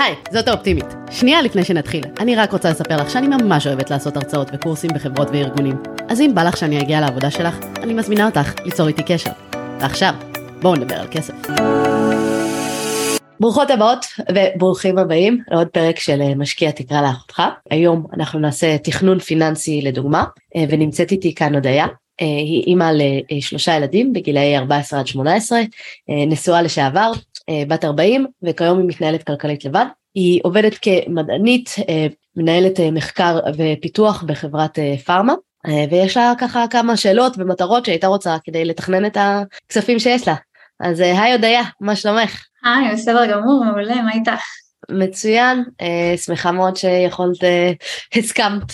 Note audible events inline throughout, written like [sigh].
היי, זאת האופטימית. שנייה לפני שנתחיל, אני רק רוצה לספר לך שאני ממש אוהבת לעשות הרצאות וקורסים בחברות וארגונים. אז אם בא לך שאני אגיע לעבודה שלך, אני מזמינה אותך ליצור איתי קשר. ועכשיו, בואו נדבר על כסף. ברוכות הבאות וברוכים הבאים לעוד פרק של אה, משקיע תקרא לאחותך. היום אנחנו נעשה תכנון פיננסי לדוגמה, אה, ונמצאת איתי כאן הודיה. אה, היא אימא לשלושה ילדים בגילאי 14 עד 18, נשואה לשעבר, בת 40, וכיום היא מתנהלת כלכלית לבד. היא עובדת כמדענית, מנהלת מחקר ופיתוח בחברת פארמה, ויש לה ככה כמה שאלות ומטרות שהייתה רוצה כדי לתכנן את הכספים שיש לה. אז היי הודיה, מה שלומך? היי, בסדר גמור, מעולה, מה איתך? מצוין, אה, שמחה מאוד שיכולת, אה, הסכמת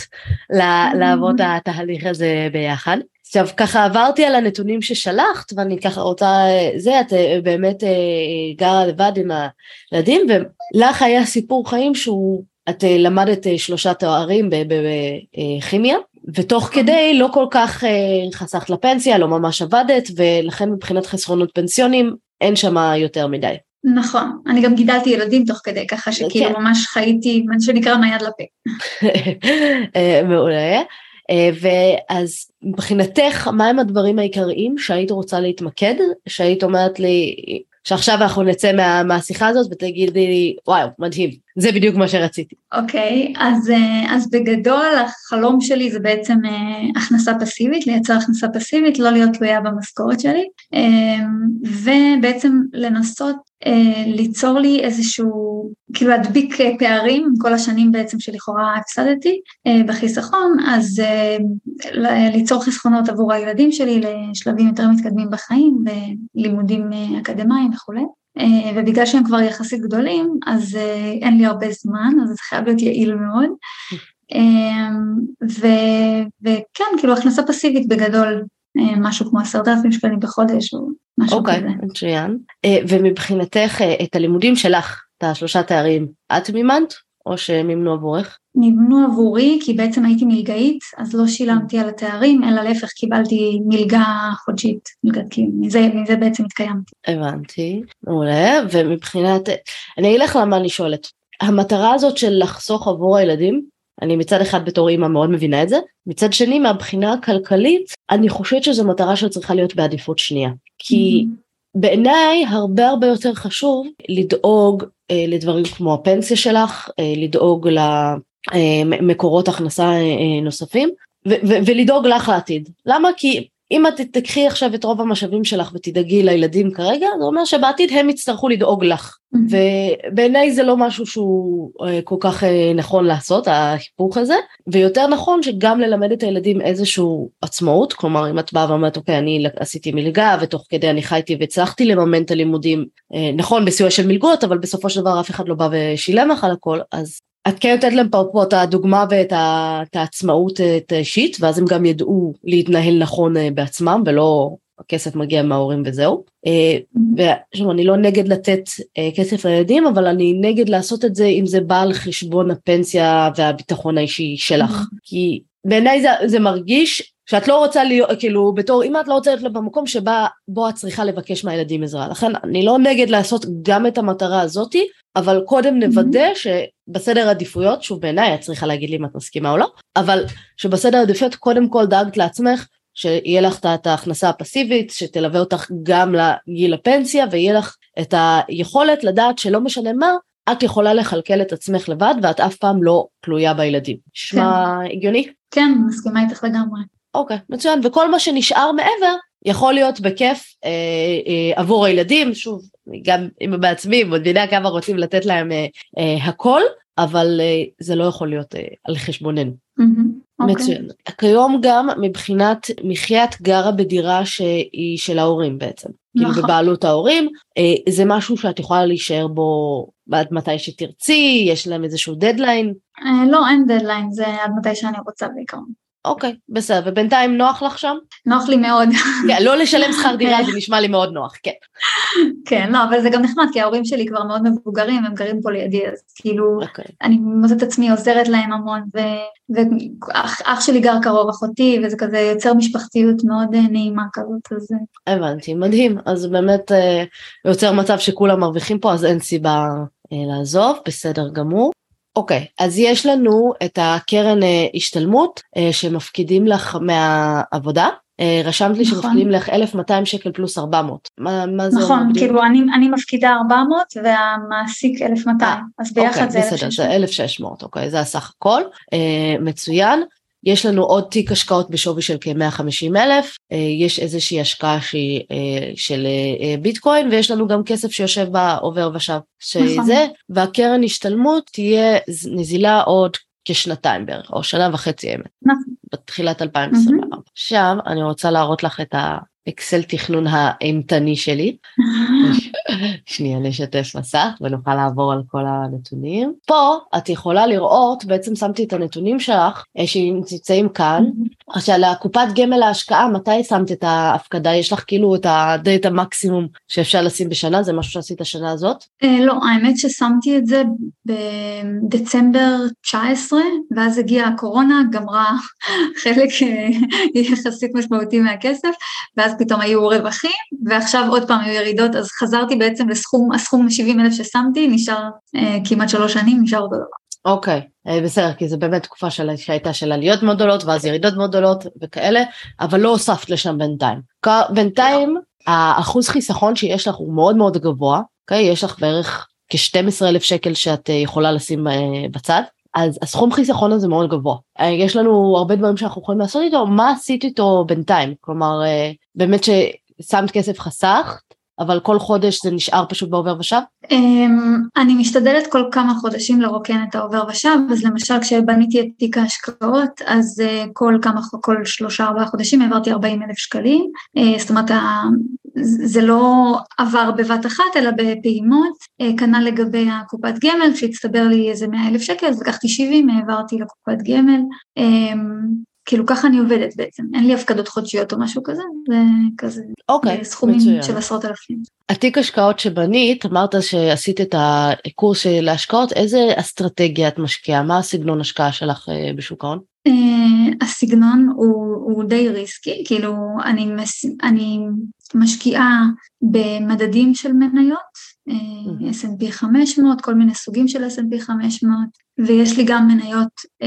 לעבור את [laughs] התהליך הזה ביחד. עכשיו ככה עברתי על הנתונים ששלחת ואני ככה רוצה, זה את אה, באמת גרה לבד עם הילדים ולך היה סיפור חיים שהוא, את למדת שלושה תוארים בכימיה ותוך כדי לא כל כך חסכת לפנסיה, לא ממש עבדת ולכן מבחינת חסרונות פנסיונים אין שם יותר מדי. נכון, אני גם גידלתי ילדים תוך כדי, ככה שכאילו כן. ממש חייתי, מה שנקרא מהיד לפה. [laughs] אה, מעולה. אה, ואז מבחינתך, מהם הדברים העיקריים שהיית רוצה להתמקד? שהיית אומרת לי, שעכשיו אנחנו נצא מה, מהשיחה הזאת ותגידי לי, וואו, מדהים, זה בדיוק מה שרציתי. אוקיי, okay, אז, אה, אז בגדול החלום שלי זה בעצם הכנסה פסיבית, לייצר הכנסה פסיבית, לא להיות תלויה במשכורת שלי, ובעצם לנסות אה, ליצור לי איזשהו, כאילו להדביק אה, פערים עם כל השנים בעצם שלכאורה הפסדתי אה, בחיסכון, אז ליצור חסכונות עבור הילדים שלי לשלבים יותר מתקדמים בחיים ולימודים אקדמיים וכולי. ובגלל שהם כבר יחסית גדולים, אז אין לי הרבה זמן, אז זה חייב להיות יעיל מאוד. ו, וכן, כאילו הכנסה פסיבית בגדול, משהו כמו עשרת אלפים שקלים בחודש או משהו okay, כזה. אוקיי, מצוין. אה, ומבחינתך אה, את הלימודים שלך, את השלושה תארים, את מימנת או שהם נמנו עבורך? נמנו עבורי כי בעצם הייתי מלגאית, אז לא שילמתי על התארים, אלא להפך קיבלתי מלגה חודשית, מלגת קיום, מזה, מזה בעצם התקיימתי. הבנתי, מעולה, ומבחינת, אני אלך למה אני שואלת. המטרה הזאת של לחסוך עבור הילדים, אני מצד אחד בתור אימא מאוד מבינה את זה, מצד שני מהבחינה הכלכלית אני חושבת שזו מטרה שצריכה להיות בעדיפות שנייה. כי mm-hmm. בעיניי הרבה הרבה יותר חשוב לדאוג אה, לדברים כמו הפנסיה שלך, אה, לדאוג למקורות אה, הכנסה אה, אה, נוספים ו- ו- ולדאוג לך לעתיד. למה? כי אם את תקחי עכשיו את רוב המשאבים שלך ותדאגי לילדים כרגע, זה אומר שבעתיד הם יצטרכו לדאוג לך. Mm-hmm. ובעיניי זה לא משהו שהוא אה, כל כך אה, נכון לעשות, ההיפוך הזה, ויותר נכון שגם ללמד את הילדים איזושהי עצמאות, כלומר אם את באה ואומרת אוקיי אני עשיתי מלגה ותוך כדי אני חייתי והצלחתי לממן את הלימודים, אה, נכון בסיוע של מלגות, אבל בסופו של דבר אף אחד לא בא ושילם לך על הכל, אז את כן נותנת להם פה את הדוגמה ואת העצמאות את האישית ואז הם גם ידעו להתנהל נכון אה, בעצמם ולא הכסף מגיע מההורים וזהו. אה, ושוב אני לא נגד לתת אה, כסף לילדים אבל אני נגד לעשות את זה אם זה בא על חשבון הפנסיה והביטחון האישי שלך כי בעיניי זה, זה מרגיש שאת לא רוצה להיות, כאילו בתור אמא את לא רוצה להיות במקום שבה בו את צריכה לבקש מהילדים עזרה. לכן אני לא נגד לעשות גם את המטרה הזאתי, אבל קודם נוודא שבסדר עדיפויות, שוב בעיניי את צריכה להגיד לי אם את מסכימה או לא, אבל שבסדר עדיפויות קודם כל דאגת לעצמך שיהיה לך את ההכנסה הפסיבית, שתלווה אותך גם לגיל הפנסיה ויהיה לך את היכולת לדעת שלא משנה מה, את יכולה לכלכל את עצמך לבד ואת אף פעם לא תלויה בילדים. נשמע כן. הגיוני? כן, מסכימה איתך לגמרי. אוקיי, מצוין, וכל מה שנשאר מעבר יכול להיות בכיף אה, אה, עבור הילדים, שוב, גם אם בעצמי מבינה כמה רוצים לתת להם אה, אה, הכל, אבל אה, זה לא יכול להיות אה, על חשבוננו. Mm-hmm, מצוין. Okay. כיום גם מבחינת מחיה את גרה בדירה שהיא של ההורים בעצם. כאילו נכון. כאילו בבעלות ההורים, אה, זה משהו שאת יכולה להישאר בו עד מתי שתרצי, יש להם איזשהו דדליין? לא, אין דדליין, זה עד מתי שאני רוצה בעיקרון. אוקיי, בסדר, ובינתיים נוח לך שם? נוח לי מאוד. כן, לא לשלם שכר דירה זה נשמע לי מאוד נוח, כן. כן, לא, אבל זה גם נחמד, כי ההורים שלי כבר מאוד מבוגרים, הם גרים פה לידי, אז כאילו, okay. אוקיי. אני מוצאת עצמי עוזרת להם המון, ואח שלי גר קרוב, אחותי, וזה כזה יוצר משפחתיות מאוד אה, נעימה כזאת, אז... הבנתי, מדהים, אז באמת אה, יוצר מצב שכולם מרוויחים פה, אז אין סיבה לעזוב, בסדר גמור. אוקיי, אז יש לנו את הקרן השתלמות שמפקידים לך מהעבודה. רשמת לי נכון. שמפקידים לך 1,200 שקל פלוס 400. מה, מה זה? נכון, כאילו אני, אני מפקידה 400 והמעסיק 1,200, אז ביחד אוקיי, זה 1,600. בסדר, זה 1,600, אוקיי, זה הסך הכל, אה, מצוין. יש לנו עוד תיק השקעות בשווי של כ-150 אלף, אה, יש איזושהי השקעה שהיא אה, של אה, ביטקוין ויש לנו גם כסף שיושב בעובר ושב שזה, נכון. והקרן השתלמות תהיה נזילה עוד כשנתיים בערך, או שנה וחצי אמת. נכון. בתחילת 2024. עכשיו אני רוצה להראות לך את ה... אקסל תכנון האימתני שלי. [laughs] שנייה נשתף מסך ונוכל לעבור על כל הנתונים. פה את יכולה לראות, בעצם שמתי את הנתונים שלך אה, שנמצאים כאן. עכשיו לקופת גמל ההשקעה, מתי שמת את ההפקדה? יש לך כאילו את הדאטה מקסימום שאפשר לשים בשנה? זה משהו שעשית השנה הזאת? אה, לא, האמת ששמתי את זה בדצמבר 19, ואז הגיעה הקורונה, גמרה [laughs] חלק אה, יחסית משמעותי מהכסף, ואז פתאום היו רווחים, ועכשיו עוד פעם היו ירידות, אז חזרתי בעצם לסכום, הסכום 70 אלף ששמתי, נשאר אה, כמעט שלוש שנים, נשאר אותו דבר. אוקיי, okay, אה, בסדר, כי זה באמת תקופה של, שהייתה של עליות מאוד גדולות, ואז ירידות מאוד גדולות וכאלה, אבל לא הוספת לשם בינתיים. בינתיים, האחוז חיסכון שיש לך הוא מאוד מאוד גבוה, אוקיי? Okay? יש לך בערך כ-12 אלף שקל שאת אה, יכולה לשים אה, בצד. אז הסכום חיסכון הזה מאוד גבוה. אה, יש לנו הרבה דברים שאנחנו יכולים לעשות איתו, מה עשית איתו בינתיים? כלומר, אה, באמת ששמת כסף חסכת, אבל כל חודש זה נשאר פשוט בעובר ושב? אמ, אני משתדלת כל כמה חודשים לרוקן את העובר ושב, אז למשל כשבניתי את תיק ההשקעות, אז אה, כל כמה, כל שלושה ארבעה חודשים העברתי 40 אלף שקלים, זאת אומרת זה לא עבר בבת אחת אלא בפעימות, אה, כנ"ל לגבי הקופת גמל, כשהצטבר לי איזה 100 אלף שקל אז לקחתי 70, העברתי לקופת גמל, אמ, כאילו ככה אני עובדת בעצם, אין לי הפקדות חודשיות או משהו כזה, זה כזה אוקיי, סכומים מצוין. של עשרות אלפים. התיק השקעות שבנית, אמרת שעשית את הקורס של ההשקעות, איזה אסטרטגיה את משקיעה? מה הסגנון השקעה שלך אה, בשוק ההון? Uh, הסגנון הוא, הוא די ריסקי, כאילו אני, מס, אני משקיעה במדדים של מניות, uh, S&P 500, כל מיני סוגים של S&P 500, ויש לי גם מניות uh,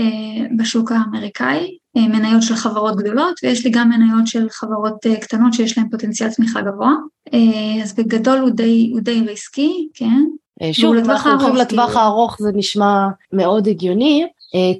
בשוק האמריקאי, uh, מניות של חברות גדולות, ויש לי גם מניות של חברות uh, קטנות שיש להן פוטנציאל צמיחה גבוה, uh, אז בגדול הוא די, הוא די ריסקי, כן? שוב, אם אנחנו הולכים לטווח כאילו. הארוך זה נשמע מאוד הגיוני.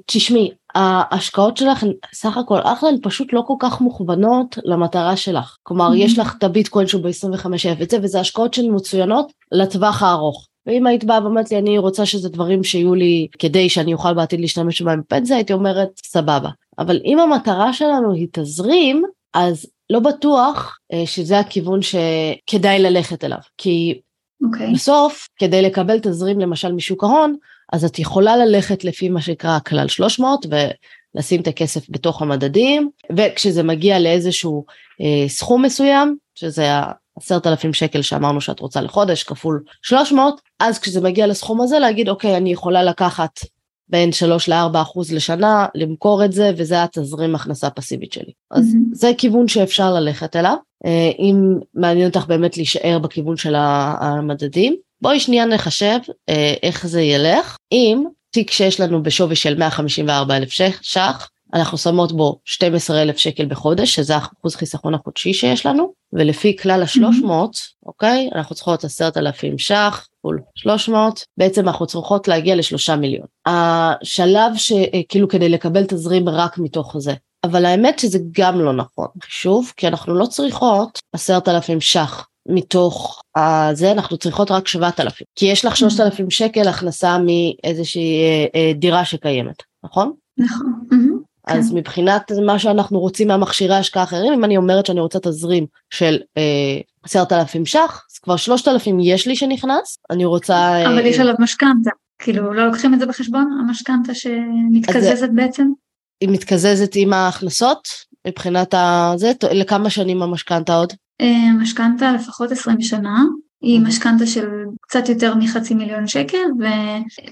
תשמעי, ההשקעות שלך סך הכל אחלה הן פשוט לא כל כך מוכוונות למטרה שלך כלומר mm-hmm. יש לך את הביטקוין שהוא ב-25 וזה וזה השקעות שהן מצוינות לטווח הארוך ואם היית באה ואומרת לי אני רוצה שזה דברים שיהיו לי כדי שאני אוכל בעתיד להשתמש בהם בפנסיה הייתי אומרת סבבה אבל אם המטרה שלנו היא תזרים אז לא בטוח אה, שזה הכיוון שכדאי ללכת אליו כי okay. אוקיי. בסוף כדי לקבל תזרים למשל משוק ההון אז את יכולה ללכת לפי מה שנקרא כלל 300 ולשים את הכסף בתוך המדדים, וכשזה מגיע לאיזשהו אה, סכום מסוים, שזה עשרת אלפים שקל שאמרנו שאת רוצה לחודש כפול 300, אז כשזה מגיע לסכום הזה להגיד אוקיי אני יכולה לקחת בין 3 ל-4 אחוז לשנה, למכור את זה וזה התזרים הכנסה פסיבית שלי. אז mm-hmm. זה כיוון שאפשר ללכת אליו, אה, אם מעניין אותך באמת להישאר בכיוון של המדדים. בואי שנייה נחשב אה, איך זה ילך. אם תיק שיש לנו בשווי של 154 אלף ש"ח, אנחנו שמות בו 12 אלף שקל בחודש, שזה אחוז חיסכון החודשי שיש לנו, ולפי כלל ה-300, mm-hmm. אוקיי, אנחנו צריכות 10,000 ש"ח, כפול 300, בעצם אנחנו צריכות להגיע לשלושה מיליון. השלב שכאילו כדי לקבל תזרים רק מתוך זה, אבל האמת שזה גם לא נכון, שוב, כי אנחנו לא צריכות 10,000 ש"ח מתוך זה אנחנו צריכות רק 7,000 כי יש לך 3,000 mm-hmm. שקל הכנסה מאיזושהי אה, אה, דירה שקיימת נכון? נכון. Mm-hmm. אז כן. מבחינת מה שאנחנו רוצים מהמכשירי השקעה אחרים אם אני אומרת שאני רוצה תזרים של אה, עשרת אלפים ש"ח אז כבר שלושת אלפים יש לי שנכנס אני רוצה אבל יש עליו משכנתה כאילו לא לוקחים את זה בחשבון המשכנתה שמתקזזת בעצם? היא מתקזזת עם ההכנסות מבחינת הזה לכמה שנים המשכנתה עוד? אה, משכנתה לפחות 20 שנה, היא אוקיי. משכנתה של קצת יותר מחצי מיליון שקל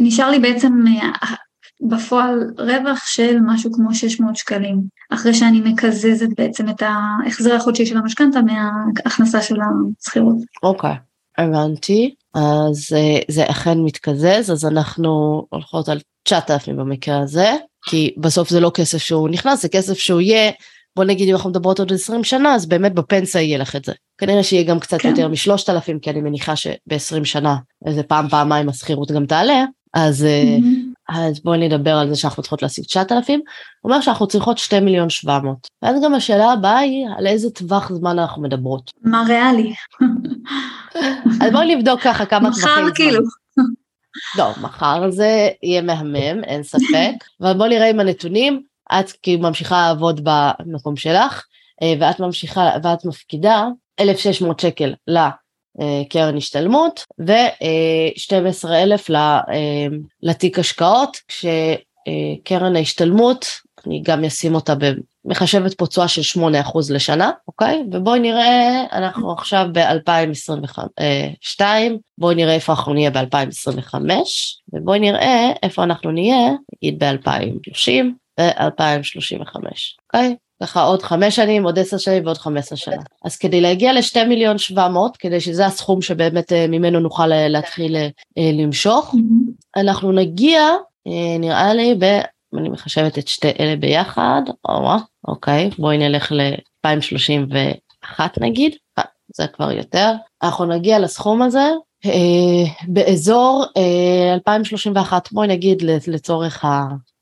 ונשאר לי בעצם אה, בפועל רווח של משהו כמו 600 שקלים, אחרי שאני מקזזת בעצם את ההחזר החודשי של המשכנתה מההכנסה של השכירות. אוקיי, okay, הבנתי. אז זה אכן מתקזז, אז אנחנו הולכות על 9,000 במקרה הזה, כי בסוף זה לא כסף שהוא נכנס, זה כסף שהוא יהיה, בוא נגיד אם אנחנו מדברות עוד 20 שנה, אז באמת בפנסיה יהיה לך את זה. כנראה שיהיה גם קצת כן. יותר משלושת אלפים, כי אני מניחה שב-20 שנה איזה פעם פעמיים השכירות גם תעלה, אז, mm-hmm. אז בואי נדבר על זה שאנחנו צריכות להשיג 9,000, הוא אומר שאנחנו צריכות 2 מיליון 700. ואז גם השאלה הבאה היא על איזה טווח זמן אנחנו מדברות. מה ריאלי? אז בואי נבדוק ככה כמה טווחים. מחר כאילו. לא, מחר זה יהיה מהמם, אין ספק, אבל בואי נראה עם הנתונים, את כאילו ממשיכה לעבוד במקום שלך, אה, ואת ממשיכה, ואת מפקידה 1,600 שקל לקרן השתלמות ו-12,000 אה, לתיק השקעות, כשקרן ההשתלמות, אני גם אשים אותה מחשבת פה תשואה של 8% לשנה, אוקיי? ובואי נראה, אנחנו עכשיו ב-2022, בואי נראה איפה אנחנו נהיה ב-2025, ובואי נראה איפה אנחנו נהיה, נגיד ב-2030 ו-2035, אוקיי? ככה עוד חמש שנים, עוד עשר שנים ועוד חמש עשרה שנה. אז כדי להגיע לשתי מיליון שבע מאות, כדי שזה הסכום שבאמת אה, ממנו נוכל אה, להתחיל אה, למשוך, אנחנו נגיע, נראה לי, ב... אני מחשבת את שתי אלה ביחד, או, אוקיי, בואי נלך ל-2031 נגיד, זה כבר יותר. אנחנו נגיע לסכום הזה באזור אה, 2031, בואי נגיד לצורך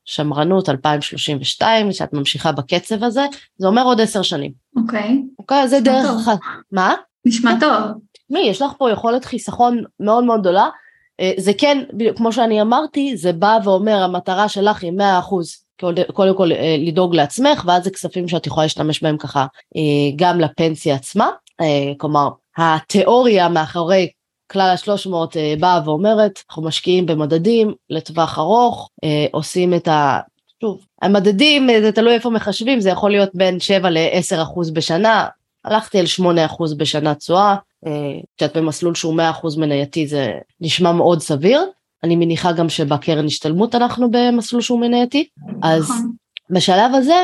השמרנות 2032, שאת ממשיכה בקצב הזה, זה אומר עוד עשר שנים. אוקיי. אוקיי, זה דרך אחת. מה? נשמע טוב. מי, יש לך פה יכולת חיסכון מאוד מאוד גדולה. אה, זה כן, כמו שאני אמרתי, זה בא ואומר המטרה שלך היא 100% קודם כל אה, לדאוג לעצמך ואז זה כספים שאת יכולה להשתמש בהם ככה אה, גם לפנסיה עצמה, כלומר התיאוריה מאחורי כלל השלוש מאות באה ואומרת אנחנו משקיעים במדדים לטווח ארוך, עושים את ה... שוב, המדדים זה תלוי איפה מחשבים, זה יכול להיות בין 7 ל-10 אחוז בשנה, הלכתי על 8 אחוז בשנה תשואה, כשאת במסלול שהוא 100% מנייתי זה נשמע מאוד סביר, אני מניחה גם שבקרן השתלמות אנחנו במסלול שהוא מנייתי, אז נכון. בשלב הזה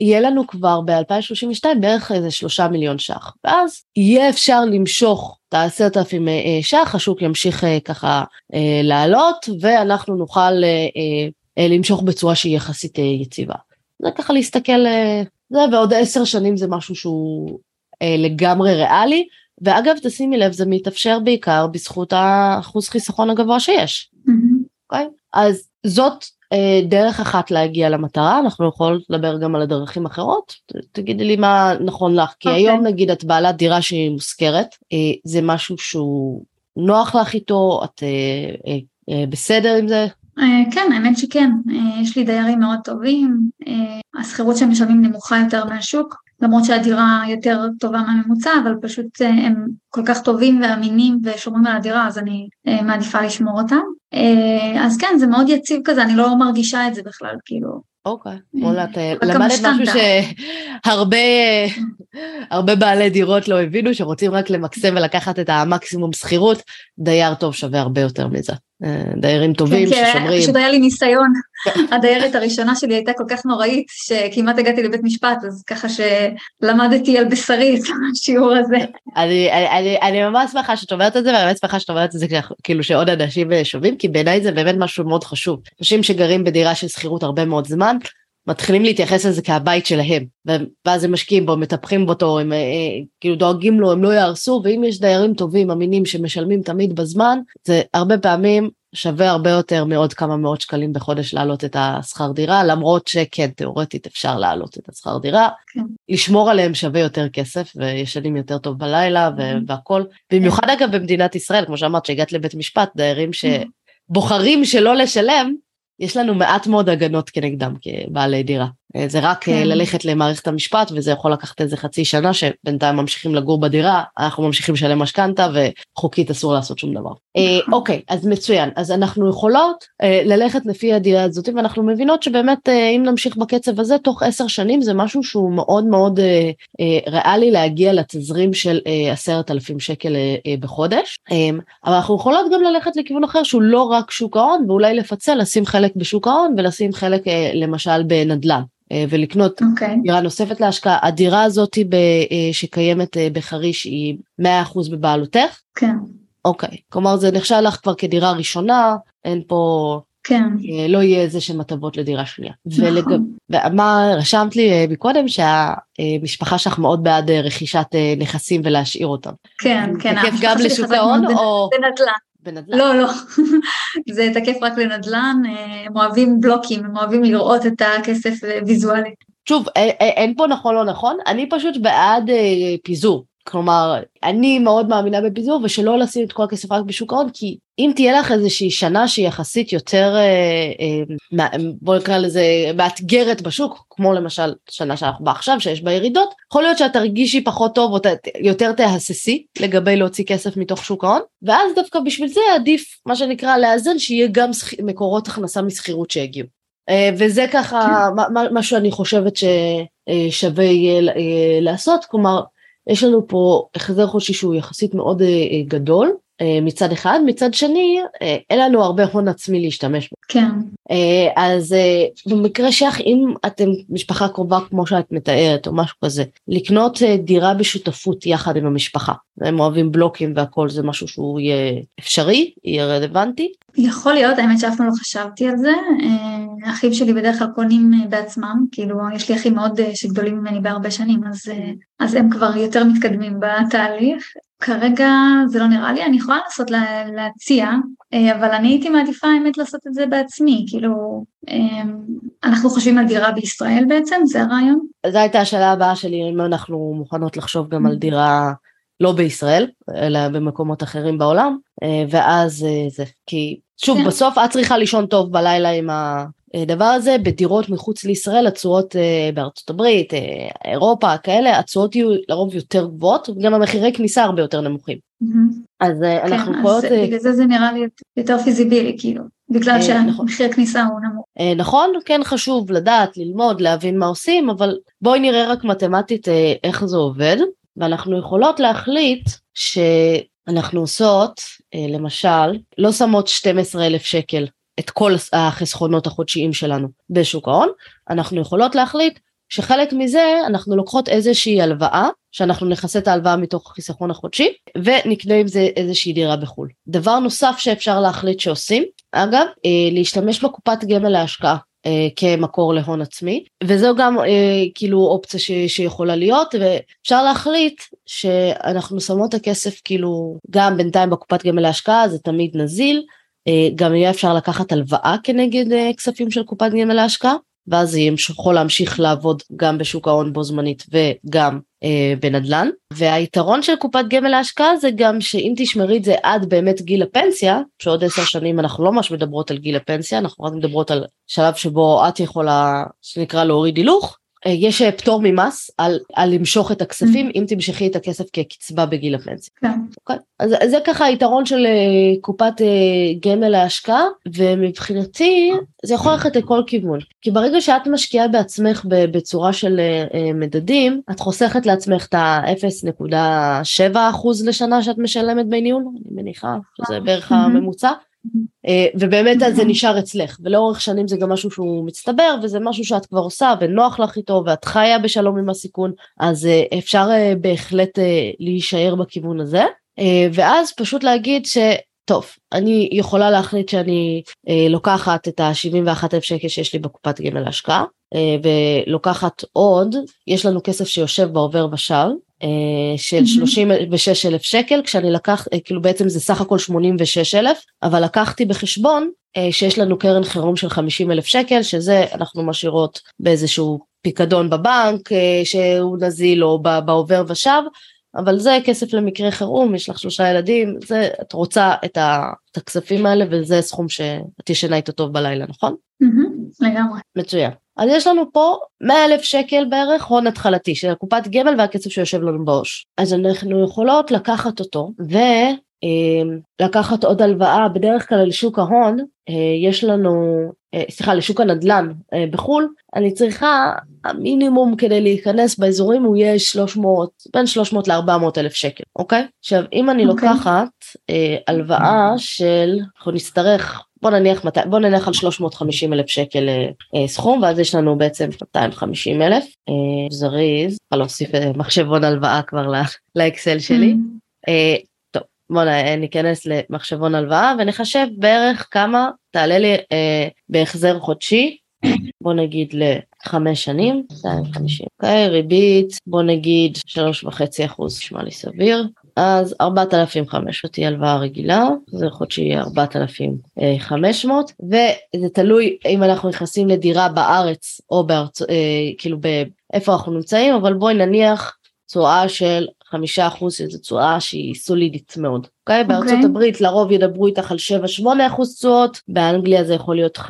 יהיה לנו כבר ב-2032 בערך איזה שלושה מיליון ש"ח, ואז יהיה אפשר למשוך את העשרת אלפים אה, ש"ח, השוק ימשיך אה, ככה אה, לעלות, ואנחנו נוכל למשוך בצורה שהיא יחסית יציבה. זה ככה להסתכל, זה ועוד עשר שנים זה משהו שהוא לגמרי ריאלי, ואגב תשימי לב זה מתאפשר בעיקר בזכות האחוז חיסכון הגבוה שיש. אוקיי? אז זאת דרך אחת להגיע למטרה, אנחנו יכולים לדבר גם על הדרכים אחרות, תגידי לי מה נכון לך, כי okay. אוקיי. היום נגיד את בעלת דירה שהיא מושכרת, אה, זה משהו שהוא נוח לך איתו, את אה, אה, אה, בסדר עם זה? כן, האמת שכן, יש לי דיירים מאוד טובים, השכירות שהם משלמים נמוכה יותר מהשוק, למרות שהדירה יותר טובה מהממוצע, אבל פשוט אה, הם כל כך טובים ואמינים ושומרים על הדירה, אז אני אה, מעדיפה לשמור אותם. אה, אז כן, זה מאוד יציב כזה, אני לא מרגישה את זה בכלל, כאילו. אוקיי, וואלה, את למדת משהו שהרבה [laughs] הרבה בעלי דירות לא הבינו, שרוצים רק למקסם ולקחת את המקסימום שכירות, דייר טוב שווה הרבה יותר מזה. דיירים טובים כן, ששומרים. כן, פשוט היה לי ניסיון. הדיירת הראשונה שלי הייתה כל כך נוראית, שכמעט הגעתי לבית משפט, אז ככה שלמדתי על בשרי את השיעור הזה. אני, אני, אני ממש שמחה שאת אומרת את זה, ואני ממש שמחה שאת אומרת את זה כאילו שעוד אנשים שומעים, כי בעיניי זה באמת משהו מאוד חשוב. אנשים שגרים בדירה של שכירות הרבה מאוד זמן, מתחילים להתייחס לזה כהבית שלהם, ואז הם משקיעים בו, מטפחים אותו, הם אה, כאילו דואגים לו, הם לא יהרסו, ואם יש דיירים טובים, אמינים, שמשלמים תמיד בזמן, זה הרבה פעמים שווה הרבה יותר מעוד כמה מאות שקלים בחודש להעלות את השכר דירה, למרות שכן, תאורטית אפשר להעלות את השכר דירה. כן. לשמור עליהם שווה יותר כסף, וישנים יותר טוב בלילה והכל. במיוחד אגב במדינת ישראל, כמו שאמרת, שהגעת לבית משפט, דיירים שבוחרים שלא לשלם, יש לנו מעט מאוד הגנות כנגדם כבעלי דירה. אה, זה רק אה, כן. ללכת למערכת המשפט וזה יכול לקחת איזה חצי שנה שבינתיים ממשיכים לגור בדירה, אנחנו ממשיכים לשלם משכנתה וחוקית אסור לעשות שום דבר. אה, נכון. אוקיי, אז מצוין. אז אנחנו יכולות ללכת לפי הדירה הזאת ואנחנו מבינות שבאמת אם נמשיך בקצב הזה תוך עשר שנים זה משהו שהוא מאוד מאוד ריאלי להגיע לתזרים של עשרת אלפים שקל בחודש. אבל אנחנו יכולות גם ללכת לכיוון אחר שהוא לא רק שוק ההון ואולי לפצל, לשים חלק בשוק ההון ולשים חלק למשל בנדל"ן. אה, ולקנות okay. אוקיי. דירה נוספת להשקעה. הדירה הזאת אה, שקיימת אה, בחריש היא 100% בבעלותך? כן. אוקיי, כלומר זה נחשב לך כבר כדירה ראשונה, אין פה כן. לא יהיה איזה שהם הטבות לדירה שנייה. נכון. ולגב... ומה רשמת לי מקודם שהמשפחה שלך מאוד בעד רכישת נכסים ולהשאיר אותם. כן, כן. תקף גם לשוק ההון או... בנדל"ן. בנדל"ן. לא, לא, [laughs] זה תקף רק לנדל"ן, הם אוהבים בלוקים, הם אוהבים לראות את הכסף ויזואלית. שוב, אין פה נכון לא נכון, אני פשוט בעד פיזור. כלומר, אני מאוד מאמינה בפיזור ושלא לשים את כל הכסף רק בשוק ההון, כי אם תהיה לך איזושהי שנה שהיא יחסית יותר, אה, אה, בוא נקרא לזה, מאתגרת בשוק, כמו למשל שנה שאנחנו בה עכשיו, שיש בה ירידות, יכול להיות שאת תרגישי פחות טוב או ת, יותר תהססי לגבי להוציא כסף מתוך שוק ההון, ואז דווקא בשביל זה עדיף, מה שנקרא, לאזן, שיהיה גם מקורות הכנסה משכירות שהגיעו. אה, וזה ככה כן. מה שאני חושבת ששווה יהיה לעשות, כלומר יש לנו פה החזר חודשי שהוא יחסית מאוד אה, אה, גדול מצד אחד, מצד שני אין לנו הרבה הון עצמי להשתמש בו. כן. אז במקרה שלך אם אתם משפחה קרובה כמו שאת מתארת או משהו כזה, לקנות דירה בשותפות יחד עם המשפחה, הם אוהבים בלוקים והכל זה משהו שהוא יהיה אפשרי, יהיה רלוונטי. יכול להיות, האמת שאף פעם לא חשבתי על זה. האחים שלי בדרך כלל קונים אה, בעצמם, כאילו יש לי אחים מאוד אה, שגדולים ממני בהרבה שנים, אז, אה, אז הם כבר יותר מתקדמים בתהליך. כרגע זה לא נראה לי, אני יכולה לנסות לה, להציע, אבל אני הייתי מעדיפה האמת לעשות את זה בעצמי, כאילו אנחנו חושבים על דירה בישראל בעצם, זה הרעיון. זו הייתה השאלה הבאה שלי, אם אנחנו מוכנות לחשוב גם על דירה לא בישראל, אלא במקומות אחרים בעולם, ואז זה, כי שוב, כן. בסוף את צריכה לישון טוב בלילה עם הדבר הזה, בדירות מחוץ לישראל, התשואות אה, בארצות הברית, אה, אירופה, כאלה, התשואות יהיו לרוב יותר גבוהות, וגם המחירי כניסה הרבה יותר נמוכים. Mm-hmm. אז אה, כן, אנחנו יכולות... כן, אז בגלל זה זה נראה לי יותר פיזיבילי, כאילו, בגלל שהמחיר נכון. כניסה הוא נמוך. נכון, כן חשוב לדעת, ללמוד, להבין מה עושים, אבל בואי נראה רק מתמטית איך זה עובד, ואנחנו יכולות להחליט ש... אנחנו עושות, אה, למשל, לא שמות 12 אלף שקל את כל החסכונות החודשיים שלנו בשוק ההון, אנחנו יכולות להחליט שחלק מזה אנחנו לוקחות איזושהי הלוואה, שאנחנו נכסה את ההלוואה מתוך החיסכון החודשי, ונקנה עם זה איזושהי דירה בחו"ל. דבר נוסף שאפשר להחליט שעושים, אגב, אה, להשתמש בקופת גמל להשקעה. אה, כמקור להון עצמי וזו גם אה, כאילו אופציה ש, שיכולה להיות ואפשר להחליט שאנחנו שמות את הכסף כאילו גם בינתיים בקופת גמל להשקעה זה תמיד נזיל גם יהיה אפשר לקחת הלוואה כנגד אה, כספים של קופת גמל להשקעה ואז זה יכול להמשיך לעבוד גם בשוק ההון בו זמנית וגם אה, בנדל"ן. והיתרון של קופת גמל להשקעה זה גם שאם תשמרי את זה עד באמת גיל הפנסיה, שעוד עשר שנים אנחנו לא ממש מדברות על גיל הפנסיה, אנחנו רק מדברות על שלב שבו את יכולה, שנקרא להוריד הילוך, אה, יש אה, פטור ממס על, על למשוך את הכספים mm-hmm. אם תמשכי את הכסף כקצבה בגיל הפנסיה. כן. Okay. אוקיי? אז זה ככה היתרון של אה, קופת גמל להשקעה ומבחינתי זה יכול ללכת לכל כיוון כי ברגע שאת משקיעה בעצמך בצורה של מדדים את חוסכת לעצמך את ה-0.7% לשנה שאת משלמת דמי ניהול אני מניחה שזה בערך mm-hmm. הממוצע. אה, ובאמת זה נשאר אצלך ולאורך שנים זה גם משהו שהוא מצטבר וזה משהו שאת כבר עושה ונוח לך איתו ואת חיה בשלום עם הסיכון אז אה, אפשר אה, בהחלט להישאר בכיוון הזה. ואז פשוט להגיד ש... טוב, אני יכולה להחליט שאני אה, לוקחת את ה-71 אלף שקל שיש לי בקופת גמל להשקעה, אה, ולוקחת עוד, יש לנו כסף שיושב בעובר ושב, של 36 אלף שקל, כשאני לקח, אה, כאילו בעצם זה סך הכל 86 אלף, אבל לקחתי בחשבון אה, שיש לנו קרן חירום של 50 אלף שקל, שזה אנחנו משאירות באיזשהו פיקדון בבנק, שהוא נזיל או בעובר ושב, אבל זה כסף למקרה חירום, יש לך שלושה ילדים, זה, את רוצה את, ה, את הכספים האלה וזה סכום שאת ישנה איתו טוב בלילה, נכון? לגמרי. מצוין. אז יש לנו פה 100 אלף שקל בערך הון התחלתי של הקופת גמל והכסף שיושב לנו בעו"ש. אז אנחנו יכולות לקחת אותו ולקחת עוד הלוואה, בדרך כלל לשוק ההון, אה, יש לנו, אה, סליחה, לשוק הנדל"ן אה, בחו"ל, אני צריכה, המינימום כדי להיכנס באזורים הוא יהיה 300, בין 300 ל-400 אלף שקל, אוקיי? עכשיו, אם אני אוקיי. לוקחת הלוואה של, אנחנו נצטרך בוא נניח, בוא נניח על 350 אלף שקל אה, אה, סכום ואז יש לנו בעצם 250 אלף אה, זריז, אפשר להוסיף מחשבון הלוואה כבר לאקסל שלי. Mm. טוב, בוא ניכנס למחשבון הלוואה ונחשב בערך כמה תעלה לי בהחזר חודשי, בוא נגיד לחמש שנים, 250, אוקיי, ריבית, בוא נגיד שלוש וחצי אחוז, נשמע לי סביר, אז 4,500 תהיה הלוואה רגילה, זה חודשי יהיה 4,500, וזה תלוי אם אנחנו נכנסים לדירה בארץ או בארצ... אה, כאילו באיפה אנחנו נמצאים, אבל בואי נניח תשואה של חמישה אחוז שזו תשואה שהיא סולידית מאוד. אוקיי? Okay? בארצות okay. הברית לרוב ידברו איתך על 7-8 אחוז תשואות, באנגליה זה יכול להיות 5-6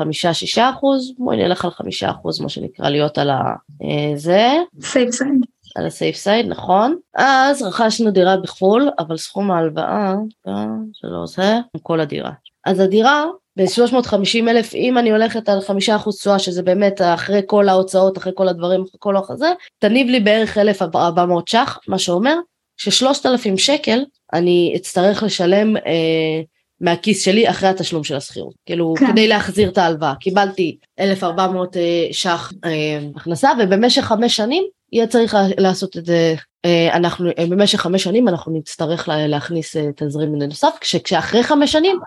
אחוז, בואי נלך על 5 אחוז, מה שנקרא להיות על ה... אה, זה. safe side. על ה safe side, נכון. אז רכשנו דירה בחו"ל, אבל סכום ההלוואה, אה, זה לא זה, עם כל הדירה. אז הדירה ב-350 אלף, אם אני הולכת על חמישה אחוז תשואה, שזה באמת אחרי כל ההוצאות, אחרי כל הדברים, אחרי כל הזה, תניב לי בערך 1,400 ש"ח, מה שאומר ששלושת אלפים שקל אני אצטרך לשלם אה, מהכיס שלי אחרי התשלום של השכירות, כאילו כן. כדי להחזיר את ההלוואה. קיבלתי 1,400 אה, ש"ח אה, הכנסה ובמשך חמש שנים יהיה צריך לעשות את זה, אה, אנחנו, אה, במשך חמש שנים אנחנו נצטרך להכניס אה, תזרים נוסף, כשאחרי חמש שנים